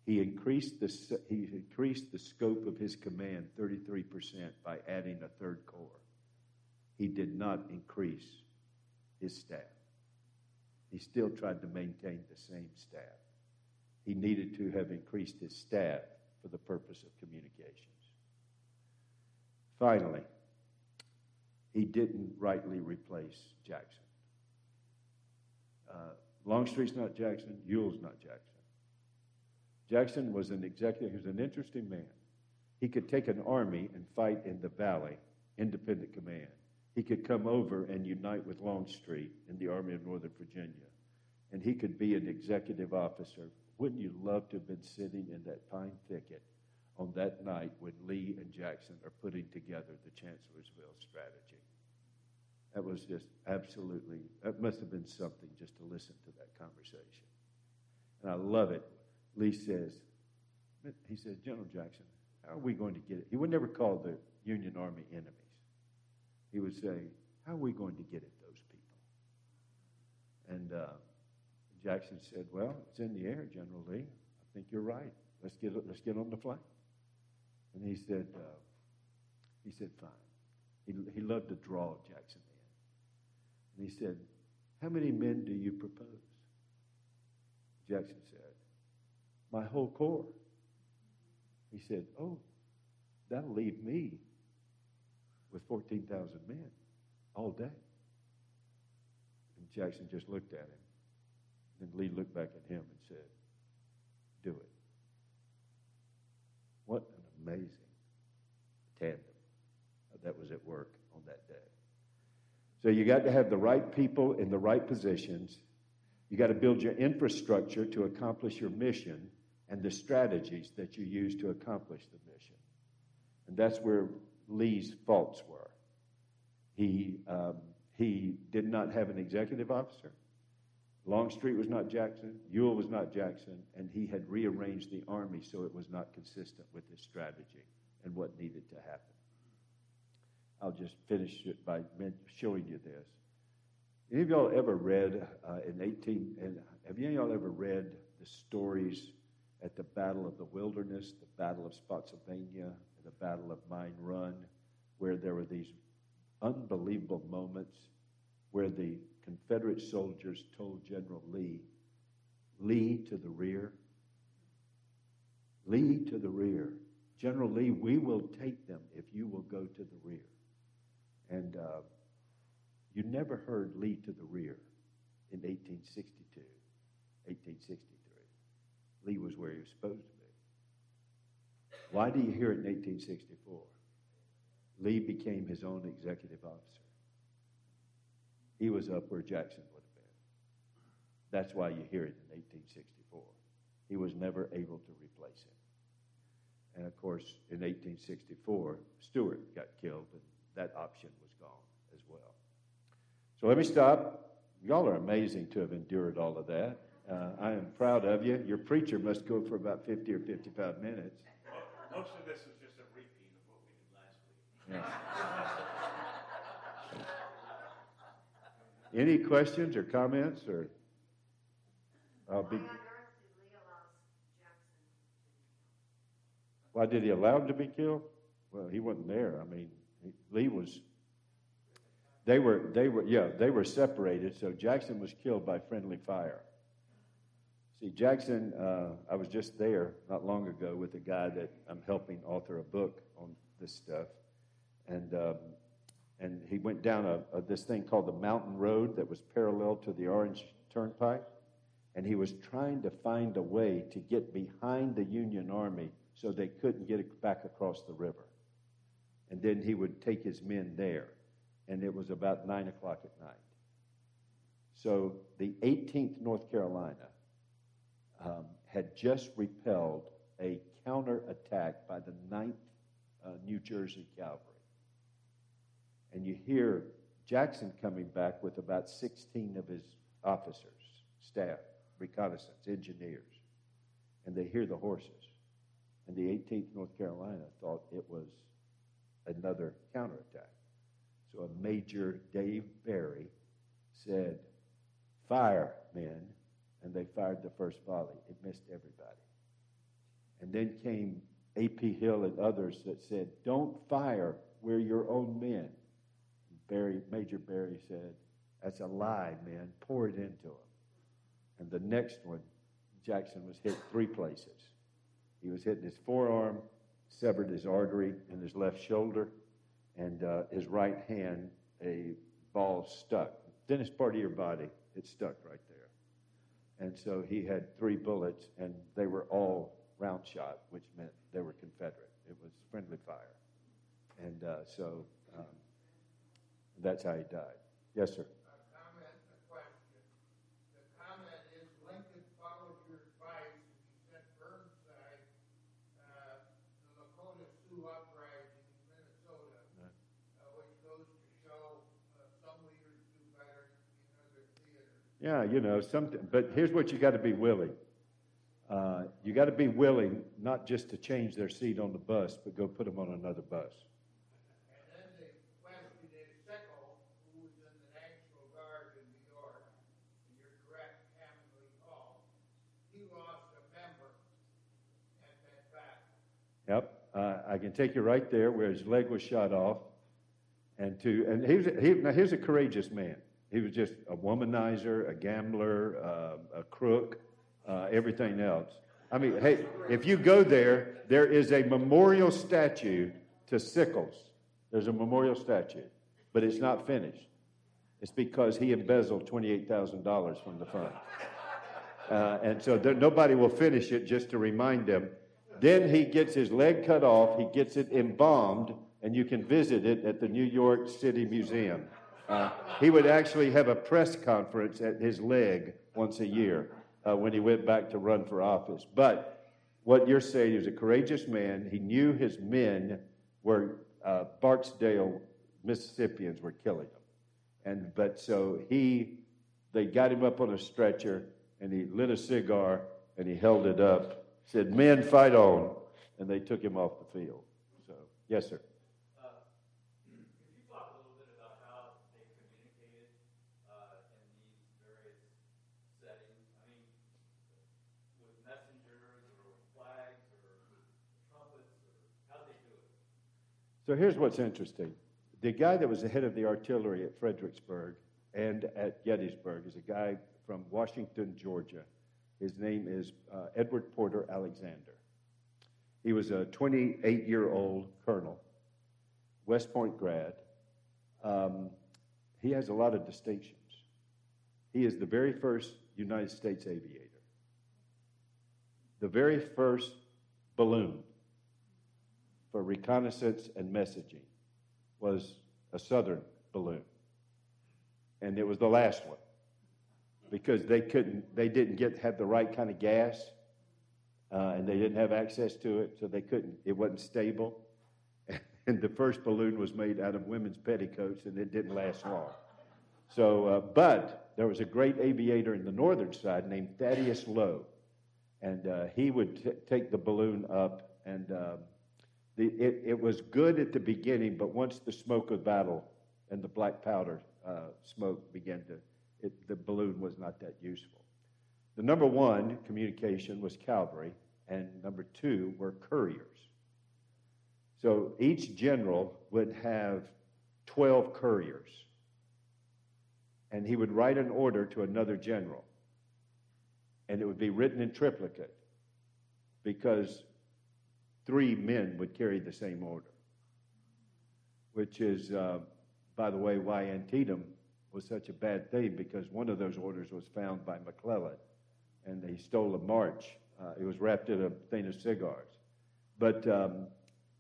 He increased the, he increased the scope of his command 33% by adding a third corps. He did not increase his staff. He still tried to maintain the same staff. He needed to have increased his staff for the purpose of communications. Finally, he didn't rightly replace Jackson. Uh, Longstreet's not Jackson, Ewell's not Jackson. Jackson was an executive, he was an interesting man. He could take an army and fight in the valley, independent command. He could come over and unite with Longstreet in the Army of Northern Virginia. And he could be an executive officer. Wouldn't you love to have been sitting in that pine thicket on that night when Lee and Jackson are putting together the Chancellorsville strategy? That was just absolutely, that must have been something just to listen to that conversation. And I love it Lee says, he says, General Jackson, how are we going to get it? He would never call the Union Army enemies. He would say, how are we going to get at those people? And uh, Jackson said, well, it's in the air, General Lee. I think you're right. Let's get, let's get on the flank. And he said, uh, he said, fine. He, he loved to draw Jackson in. And he said, how many men do you propose? Jackson said, my whole corps. He said, Oh, that'll leave me with 14,000 men all day. And Jackson just looked at him. Then Lee looked back at him and said, Do it. Amazing tandem that was at work on that day. So you got to have the right people in the right positions. You got to build your infrastructure to accomplish your mission and the strategies that you use to accomplish the mission. And that's where Lee's faults were. He, um, he did not have an executive officer. Longstreet was not Jackson, Ewell was not Jackson, and he had rearranged the army so it was not consistent with his strategy and what needed to happen. I'll just finish it by showing you this. Any of y'all ever read uh, in 18, and have any of y'all ever read the stories at the Battle of the Wilderness, the Battle of Spotsylvania, the Battle of Mine Run, where there were these unbelievable moments where the Confederate soldiers told General Lee, Lee to the rear. Lee to the rear. General Lee, we will take them if you will go to the rear. And uh, you never heard Lee to the rear in 1862, 1863. Lee was where he was supposed to be. Why do you hear it in 1864? Lee became his own executive officer he was up where Jackson would have been. That's why you hear it in 1864. He was never able to replace him. And of course, in 1864, Stuart got killed, and that option was gone as well. So let me stop. Y'all are amazing to have endured all of that. Uh, I am proud of you. Your preacher must go for about 50 or 55 minutes. Well, most of this is just a repeat of what we did last week. Yeah. Any questions or comments or? I'll be. Why did he allow him to be killed? Well, he wasn't there. I mean, Lee was. They were, they were, yeah, they were separated. So Jackson was killed by friendly fire. See, Jackson, uh, I was just there not long ago with a guy that I'm helping author a book on this stuff, and um, and he went down a, a, this thing called the Mountain Road that was parallel to the Orange Turnpike, and he was trying to find a way to get behind the Union Army so they couldn't get back across the river. And then he would take his men there, and it was about nine o'clock at night. So the 18th North Carolina um, had just repelled a counterattack by the 9th uh, New Jersey Cavalry and you hear Jackson coming back with about 16 of his officers, staff, reconnaissance, engineers, and they hear the horses. And the 18th North Carolina thought it was another counterattack. So a Major Dave Barry said, Fire, men. And they fired the first volley. It missed everybody. And then came A.P. Hill and others that said, Don't fire, we're your own men. Berry, Major Barry said, That's a lie, man. Pour it into him. And the next one, Jackson was hit three places. He was hit in his forearm, severed his artery in his left shoulder, and uh, his right hand, a ball stuck. Thinnest part of your body, it stuck right there. And so he had three bullets, and they were all round shot, which meant they were Confederate. It was friendly fire. And uh, so um, that's how he died. Yes, sir. Yeah, you know, some, but here's what you got to be willing. Uh, you got to be willing not just to change their seat on the bus, but go put them on another bus. Uh, I can take you right there where his leg was shot off. And to and he was he, now he's a courageous man. He was just a womanizer, a gambler, uh, a crook, uh, everything else. I mean, hey, if you go there, there is a memorial statue to Sickles. There's a memorial statue, but it's not finished. It's because he embezzled $28,000 from the fund. Uh, and so there, nobody will finish it just to remind them. Then he gets his leg cut off, he gets it embalmed, and you can visit it at the New York City Museum. Uh, he would actually have a press conference at his leg once a year uh, when he went back to run for office. But what you're saying, was a courageous man. He knew his men were uh, Barksdale Mississippians were killing him, and but so he, they got him up on a stretcher, and he lit a cigar and he held it up, said, "Men, fight on," and they took him off the field. So, yes, sir. Uh, Could you talk a little bit about how they communicated uh, in these various settings? I mean, with messengers or flags or trumpets, or how did they do it? So here's what's interesting. The guy that was the head of the artillery at Fredericksburg and at Gettysburg is a guy from Washington, Georgia. His name is uh, Edward Porter Alexander. He was a 28 year old colonel, West Point grad. Um, he has a lot of distinctions. He is the very first United States aviator, the very first balloon for reconnaissance and messaging was a southern balloon. And it was the last one because they couldn't, they didn't get have the right kind of gas, uh, and they didn't have access to it, so they couldn't. It wasn't stable, and the first balloon was made out of women's petticoats, and it didn't last long. So, uh, but there was a great aviator in the northern side named Thaddeus Lowe, and uh, he would t- take the balloon up and. Um, the, it, it was good at the beginning, but once the smoke of battle and the black powder uh, smoke began to, it, the balloon was not that useful. The number one communication was cavalry, and number two were couriers. So each general would have 12 couriers, and he would write an order to another general, and it would be written in triplicate because three men would carry the same order, which is, uh, by the way, why Antietam was such a bad thing because one of those orders was found by McClellan and he stole a march. Uh, it was wrapped in a thing of cigars. But um,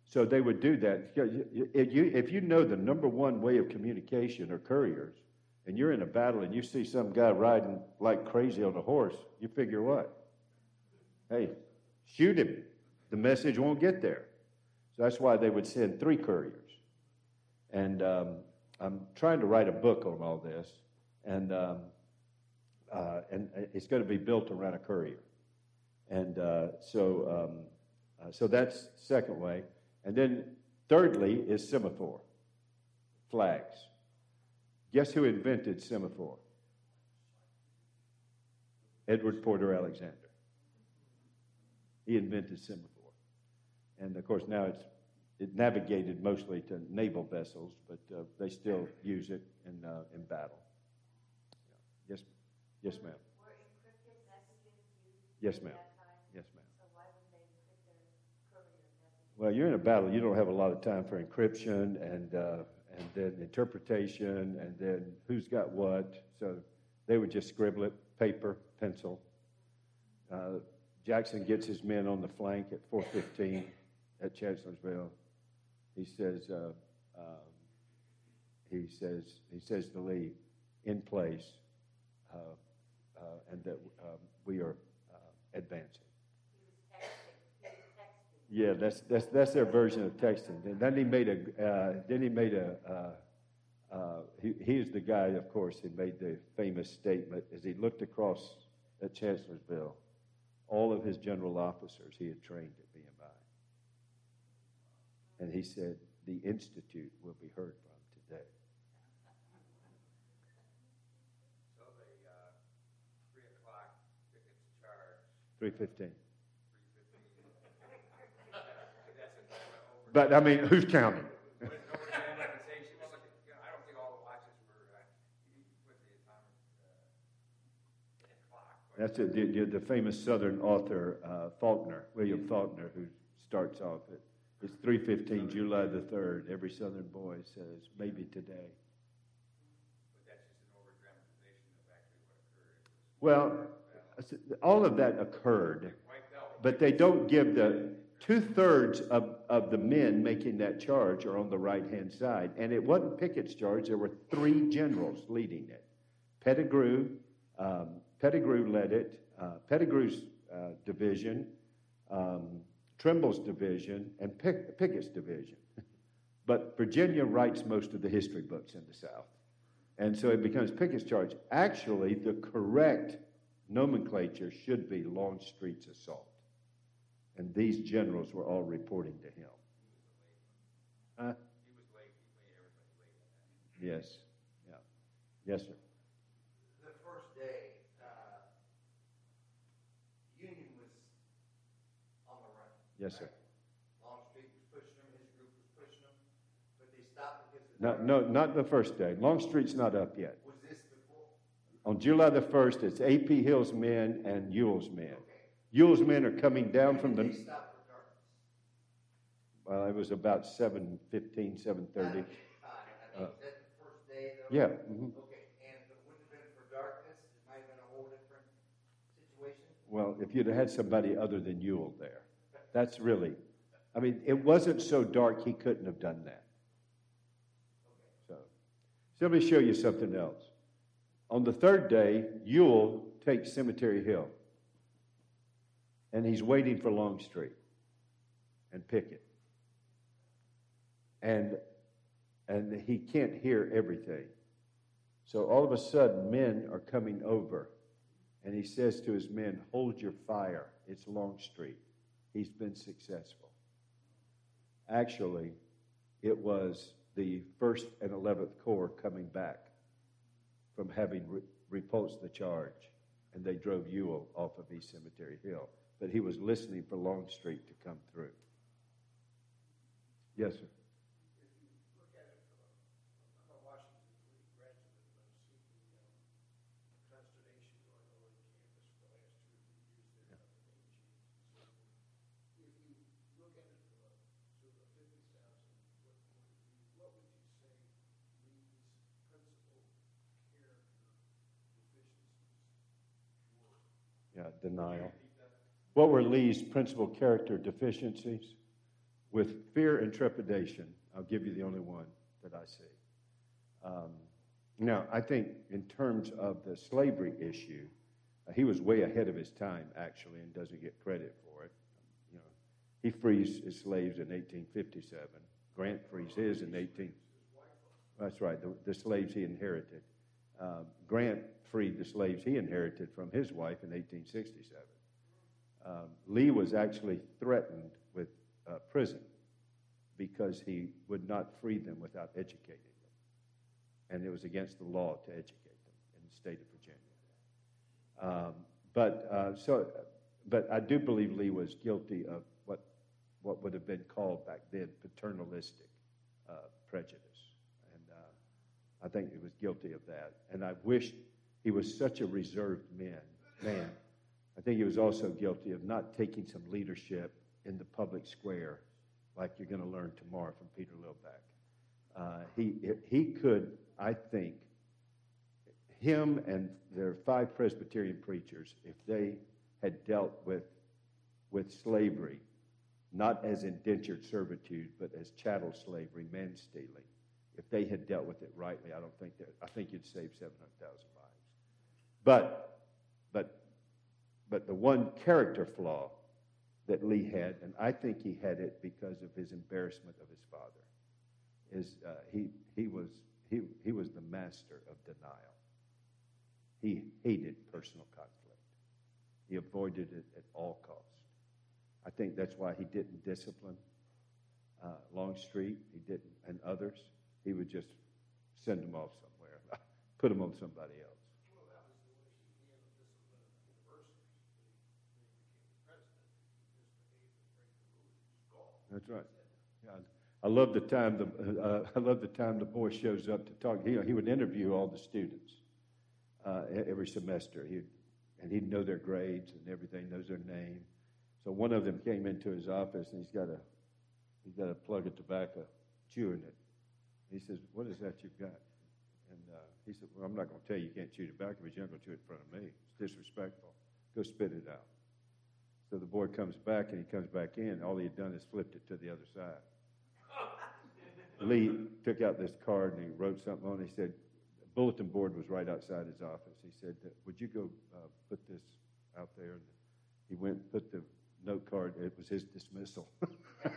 so they would do that. If you, if you know the number one way of communication are couriers, and you're in a battle and you see some guy riding like crazy on a horse, you figure what? Hey, shoot him the message won't get there. So that's why they would send three couriers. And um, I'm trying to write a book on all this, and um, uh, and it's going to be built around a courier. And uh, so um, uh, so that's second way, and then thirdly is semaphore, flags. Guess who invented semaphore? Edward Porter Alexander. He invented semaphore. And of course, now it's it navigated mostly to naval vessels, but uh, they still use it in, uh, in battle. Yeah. Yes, yes, ma'am. Were encrypted messages used Yes, ma'am. Yes, ma'am. So why wouldn't they encrypt their courier messages? Well, you're in a battle. You don't have a lot of time for encryption and uh, and then interpretation and then who's got what. So they would just scribble it, paper, pencil. Uh, Jackson gets his men on the flank at 415 at Chancellorsville. He says, uh, um, he says, he says to Lee, in place, uh, uh, and that um, we are uh, advancing. Yeah, that's that's that's their version of texting. And then he made a uh, then he made a uh, he he is the guy, of course, who made the famous statement as he looked across at Chancellorsville. All of his general officers he had trained VMI, and he said, "The institute will be heard from today." So the, uh, three o'clock Pickett's charged, Three fifteen. three fifteen. That's a time over. But I mean, who's counting? With no organization, well, look, you know, I don't think all the watches were, uh, you put the atomic, uh, That's it, the, the, famous Southern author uh, Faulkner, William Faulkner, who starts off it. It's three fifteen, July the third. Every Southern boy says, "Maybe today." But that's just Well, all of that occurred, but they don't give the two thirds of, of the men making that charge are on the right hand side. And it wasn't Pickett's charge, there were three generals leading it. Pettigrew, um, Pettigrew led it, uh, Pettigrew's uh, division, um, Trimble's division, and Pick, Pickett's division. but Virginia writes most of the history books in the South. And so it becomes Pickett's charge. Actually, the correct nomenclature should be Longstreet's assault. And these generals were all reporting to him. Huh? He was late, he made everybody late on that. Yes. Yeah. Yes, sir. the first day, uh, Union was on the run. Yes, sir. Longstreet was pushing them, his group was pushing them, but they stopped because. No, no, not the first day. Longstreet's not up yet. Was this before? On July the 1st, it's A.P. Hill's men and Ewell's men. Okay. Ewell's men are coming down from the, did they stop for darkness? well, it was about 7:15, 7:30. Not a big. I mean, Uh, was that the first day though? Yeah. mhm. Okay, and if it wouldn't have been for darkness, it might have been a whole different situation? Well, if you'd have had somebody other than Ewell there, that's really, I mean, it wasn't so dark he couldn't have done that. So, so let me show you something else. On the third day, Ewell takes Cemetery Hill, and he's waiting for Longstreet and Pickett, and and he can't hear everything. So all of a sudden, men are coming over. And he says to his men, Hold your fire. It's Longstreet. He's been successful. Actually, it was the 1st and 11th Corps coming back from having re- repulsed the charge, and they drove Ewell off of East Cemetery Hill. But he was listening for Longstreet to come through. Yes, sir. look at it from a, I'm a Washington Degree graduate, but I've seen the, um, consternation going on on campus for the last two or three years there, about the name changes and so forth. If you look at it from a, sort of a fifty thousand foot point of view, what would you say Lee's principal character deficiencies were? Yeah, denial. What were Lee's principal character deficiencies? With fear and trepidation, I'll give you the only one that I see. Um, now, I think in terms of the slavery issue, uh, he was way ahead of his time, actually, and doesn't get credit for it. You know, he frees his slaves in 1857. Grant frees his in 18. That's right, the, the slaves he inherited. Um, Grant freed the slaves he inherited from his wife in 1867. Um, Lee was actually threatened with uh, prison because he would not free them without educating them. And it was against the law to educate them in the state of Virginia. Um, but, uh, so, but I do believe Lee was guilty of what, what would have been called back then paternalistic uh, prejudice. I think he was guilty of that. And I wish he was such a reserved man. man. I think he was also guilty of not taking some leadership in the public square, like you're going to learn tomorrow from Peter Lillback. Uh, he, he could, I think, him and their five Presbyterian preachers, if they had dealt with, with slavery, not as indentured servitude, but as chattel slavery, man stealing, if they had dealt with it rightly, I don't think that, I think you'd save 700,000 lives. But, but, but the one character flaw that Lee had, and I think he had it because of his embarrassment of his father, is uh, he, he, was, he, he was the master of denial. He hated personal conflict. He avoided it at all costs. I think that's why he didn't discipline uh, Longstreet. He didn't, and others. He would just send them off somewhere, put them on somebody else. Well, that was the way he handled discipline at the university. When he became president, he misbehaved and break the rules, he was gone. That's right. Yeah, I love the time the uh, I love the time the boy shows up to talk. He, he would interview all the students uh, every semester. He and he'd know their grades and everything, knows their name. So one of them came into his office and he's got a he's got a plug of tobacco, chewing it. He says, "What is that you've got?" And uh, He said, well, I'm not going to tell you you can't chew tobacco, but you're not going to chew it in front of me. It's disrespectful. Go spit it out. So the boy comes back, and he comes back in. All he had done is flipped it to the other side. Lee took out this card and he wrote something on it. He said, the bulletin board was right outside his office. He said, would you go uh, put this out there? And he went and put the note card. It was his dismissal.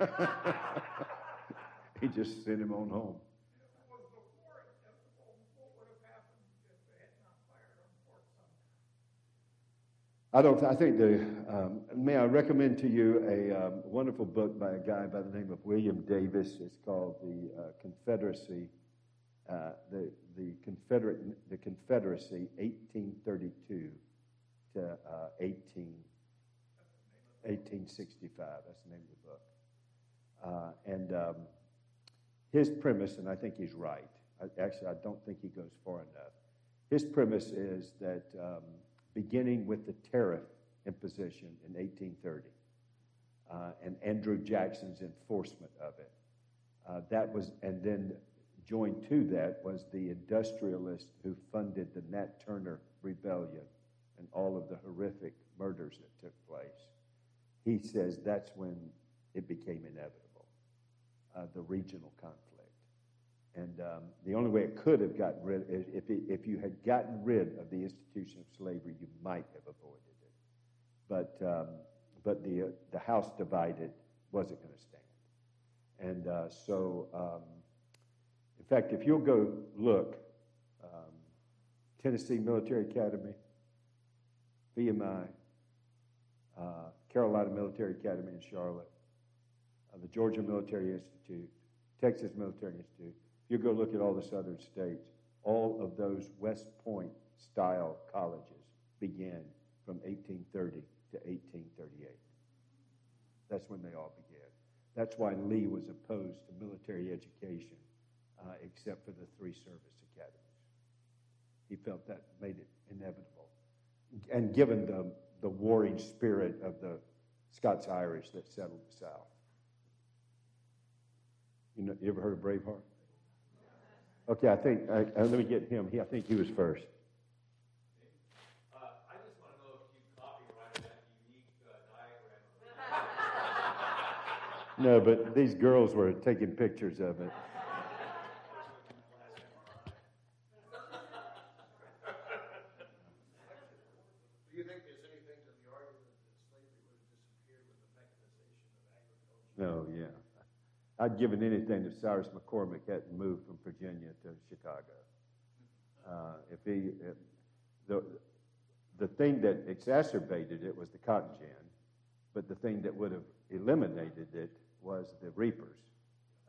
he just sent him on home. It was before, what would have happened if they had not fired him for some? I don't. I think the. Um, may I recommend to you a um, wonderful book by a guy by the name of William Davis. It's called the uh, Confederacy, uh, the the Confederate the Confederacy, 1832 to uh, 18, 1865. That's the name of the book. Uh, and um, his premise, and I think he's right. I, actually, I don't think he goes far enough. His premise is that um, beginning with the tariff imposition in 1830 uh, and Andrew Jackson's enforcement of it, uh, that was, and then joined to that was the industrialist who funded the Nat Turner Rebellion and all of the horrific murders that took place. He says that's when it became inevitable, uh, the regional conflict. And um, the only way it could have gotten rid, if, it, if you had gotten rid of the institution of slavery, you might have avoided it. But, um, but the, uh, the house divided wasn't going to stand. And uh, so, um, in fact, if you'll go look, um, Tennessee Military Academy, VMI, uh, Carolina Military Academy in Charlotte, uh, the Georgia Military Institute, Texas Military Institute. You go look at all the southern states, all of those West Point style colleges began from 1830 to 1838. That's when they all began. That's why Lee was opposed to military education, uh, except for the three service academies. He felt that made it inevitable. And given the, the warring spirit of the Scots Irish that settled the South. You, know, you ever heard of Braveheart? Okay, I think, uh, let me get him. He, I think he was first. Uh, I just want to know if you copyrighted that unique uh, diagram. No, but these girls were taking pictures of it. Do you think there's anything to the argument that slavery would have disappeared with the mechanization of agriculture? No, yeah. I'd given anything if Cyrus McCormick hadn't moved from Virginia to Chicago. Uh, if he, if the, the thing that exacerbated it was the cotton gin, but the thing that would have eliminated it was the reapers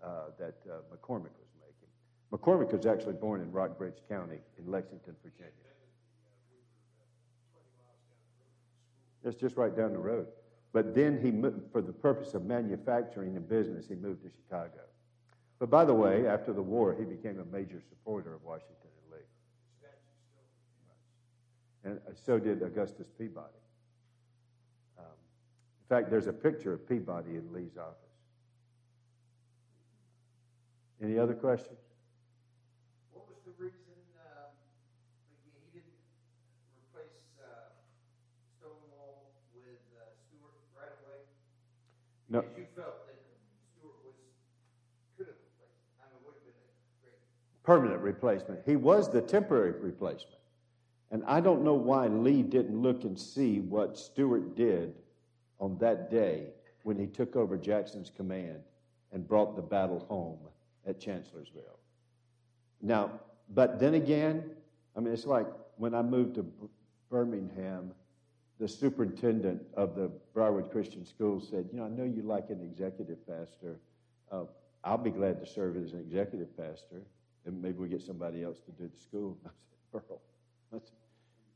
uh, that uh, McCormick was making. McCormick was actually born in Rockbridge County in Lexington, Virginia. That's just right down the road. But then he, for the purpose of manufacturing and business, he moved to Chicago. But by the way, after the war, he became a major supporter of Washington and Lee. And uh, so did Augustus Peabody. Um, in fact, there's a picture of Peabody in Lee's office. Any other questions? What was the reason, um, he he didn't replace, uh, Stonewall with, uh, Stuart right away? No. Because you felt that Stuart was, could have replaced, I mean, would have been a great, permanent replacement. He was the temporary replacement. And I don't know why Lee didn't look and see what Stuart did on that day when he took over Jackson's command and brought the battle home at Chancellorsville. Now, but then again, I mean, it's like when I moved to B- Birmingham, the superintendent of the Briarwood Christian School said, You know, I know you like an executive pastor. Uh, I'll be glad to serve as an executive pastor, and maybe we get somebody else to do the school. I said, Earl,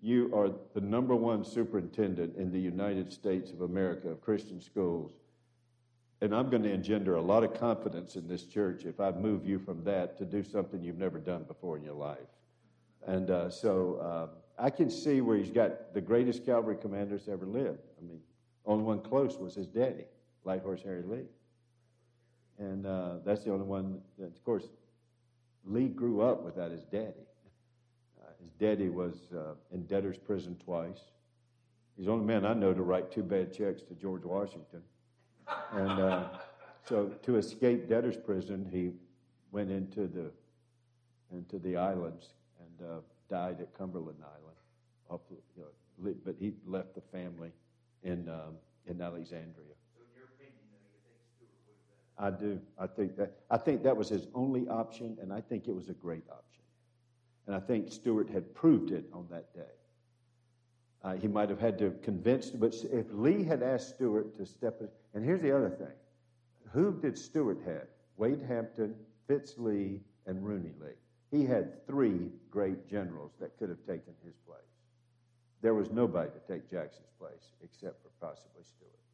you are the number one superintendent in the United States of America of Christian schools. And I'm going to engender a lot of confidence in this church if I move you from that to do something you've never done before in your life. And uh, so um, I can see where he's got the greatest cavalry commanders ever lived. I mean, only one close was his daddy, Light Horse Harry Lee. And uh, that's the only one that, of course, Lee grew up without his daddy. His daddy was uh, in debtor's prison twice. He's the only man I know to write two bad checks to George Washington. And uh, so to escape debtor's prison, he went into the into the islands and uh, died at Cumberland Island. You know, but he left the family in um, in Alexandria. So in your opinion, you think Stuart would have been? I do. I think that I think that was his only option, and I think it was a great option. And I think Stuart had proved it on that day. Uh, he might have had to convince, but if Lee had asked Stuart to step in, and here's the other thing: who did Stuart have? Wade Hampton, Fitz Lee, and Rooney Lee. He had three great generals that could have taken his place. There was nobody to take Jackson's place except for possibly Stuart.